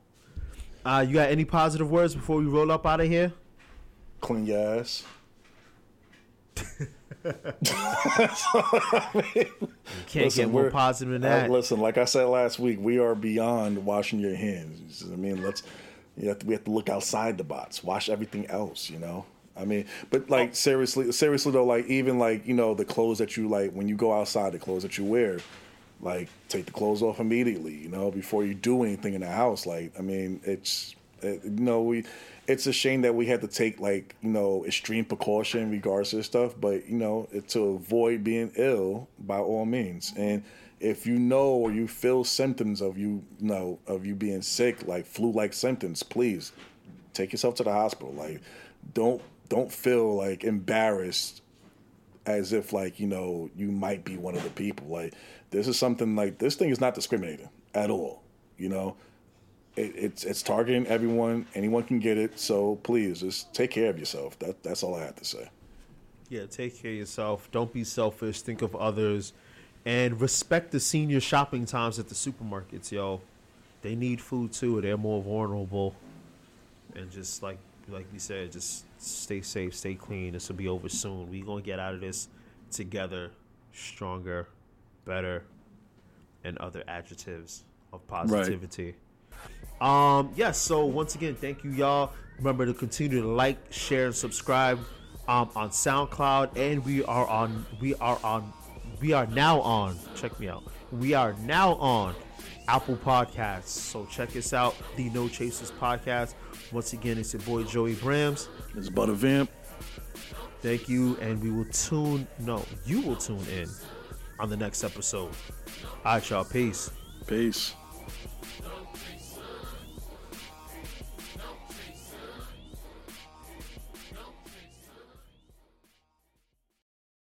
uh, you got any positive words before we roll up out of here? Clean your ass. (laughs) You can't Listen, get more positive than Uh, that. listen, like I said last week, we are beyond washing your hands. I mean, let's you have to, we have to look outside the box, wash everything else. You know, I mean, but like seriously, seriously though, like even like you know the clothes that you like when you go outside, the clothes that you wear, like take the clothes off immediately. You know, before you do anything in the house. Like, I mean, it's it, you know we. It's a shame that we had to take like you know extreme precaution in regards to this stuff, but you know to avoid being ill by all means. And if you know or you feel symptoms of you, you know of you being sick, like flu-like symptoms, please take yourself to the hospital. Like don't don't feel like embarrassed as if like you know you might be one of the people. Like this is something like this thing is not discriminating at all. You know, it, it's it's targeting everyone. Anyone can get it. So please just take care of yourself. That that's all I have to say. Yeah, take care of yourself. Don't be selfish. Think of others, and respect the senior shopping times at the supermarkets, yo. They need food too. They're more vulnerable, and just like like we said, just stay safe, stay clean. This will be over soon. We gonna get out of this together, stronger, better, and other adjectives of positivity. Um, yes, so once again, thank you y'all. Remember to continue to like, share, and subscribe um, on SoundCloud, and we are on we are on we are now on check me out. We are now on Apple Podcasts. So check us out, the No Chasers Podcast. Once again, it's your boy Joey Brams. It's but a vamp. Thank you, and we will tune no, you will tune in on the next episode. Alright, y'all, peace. Peace.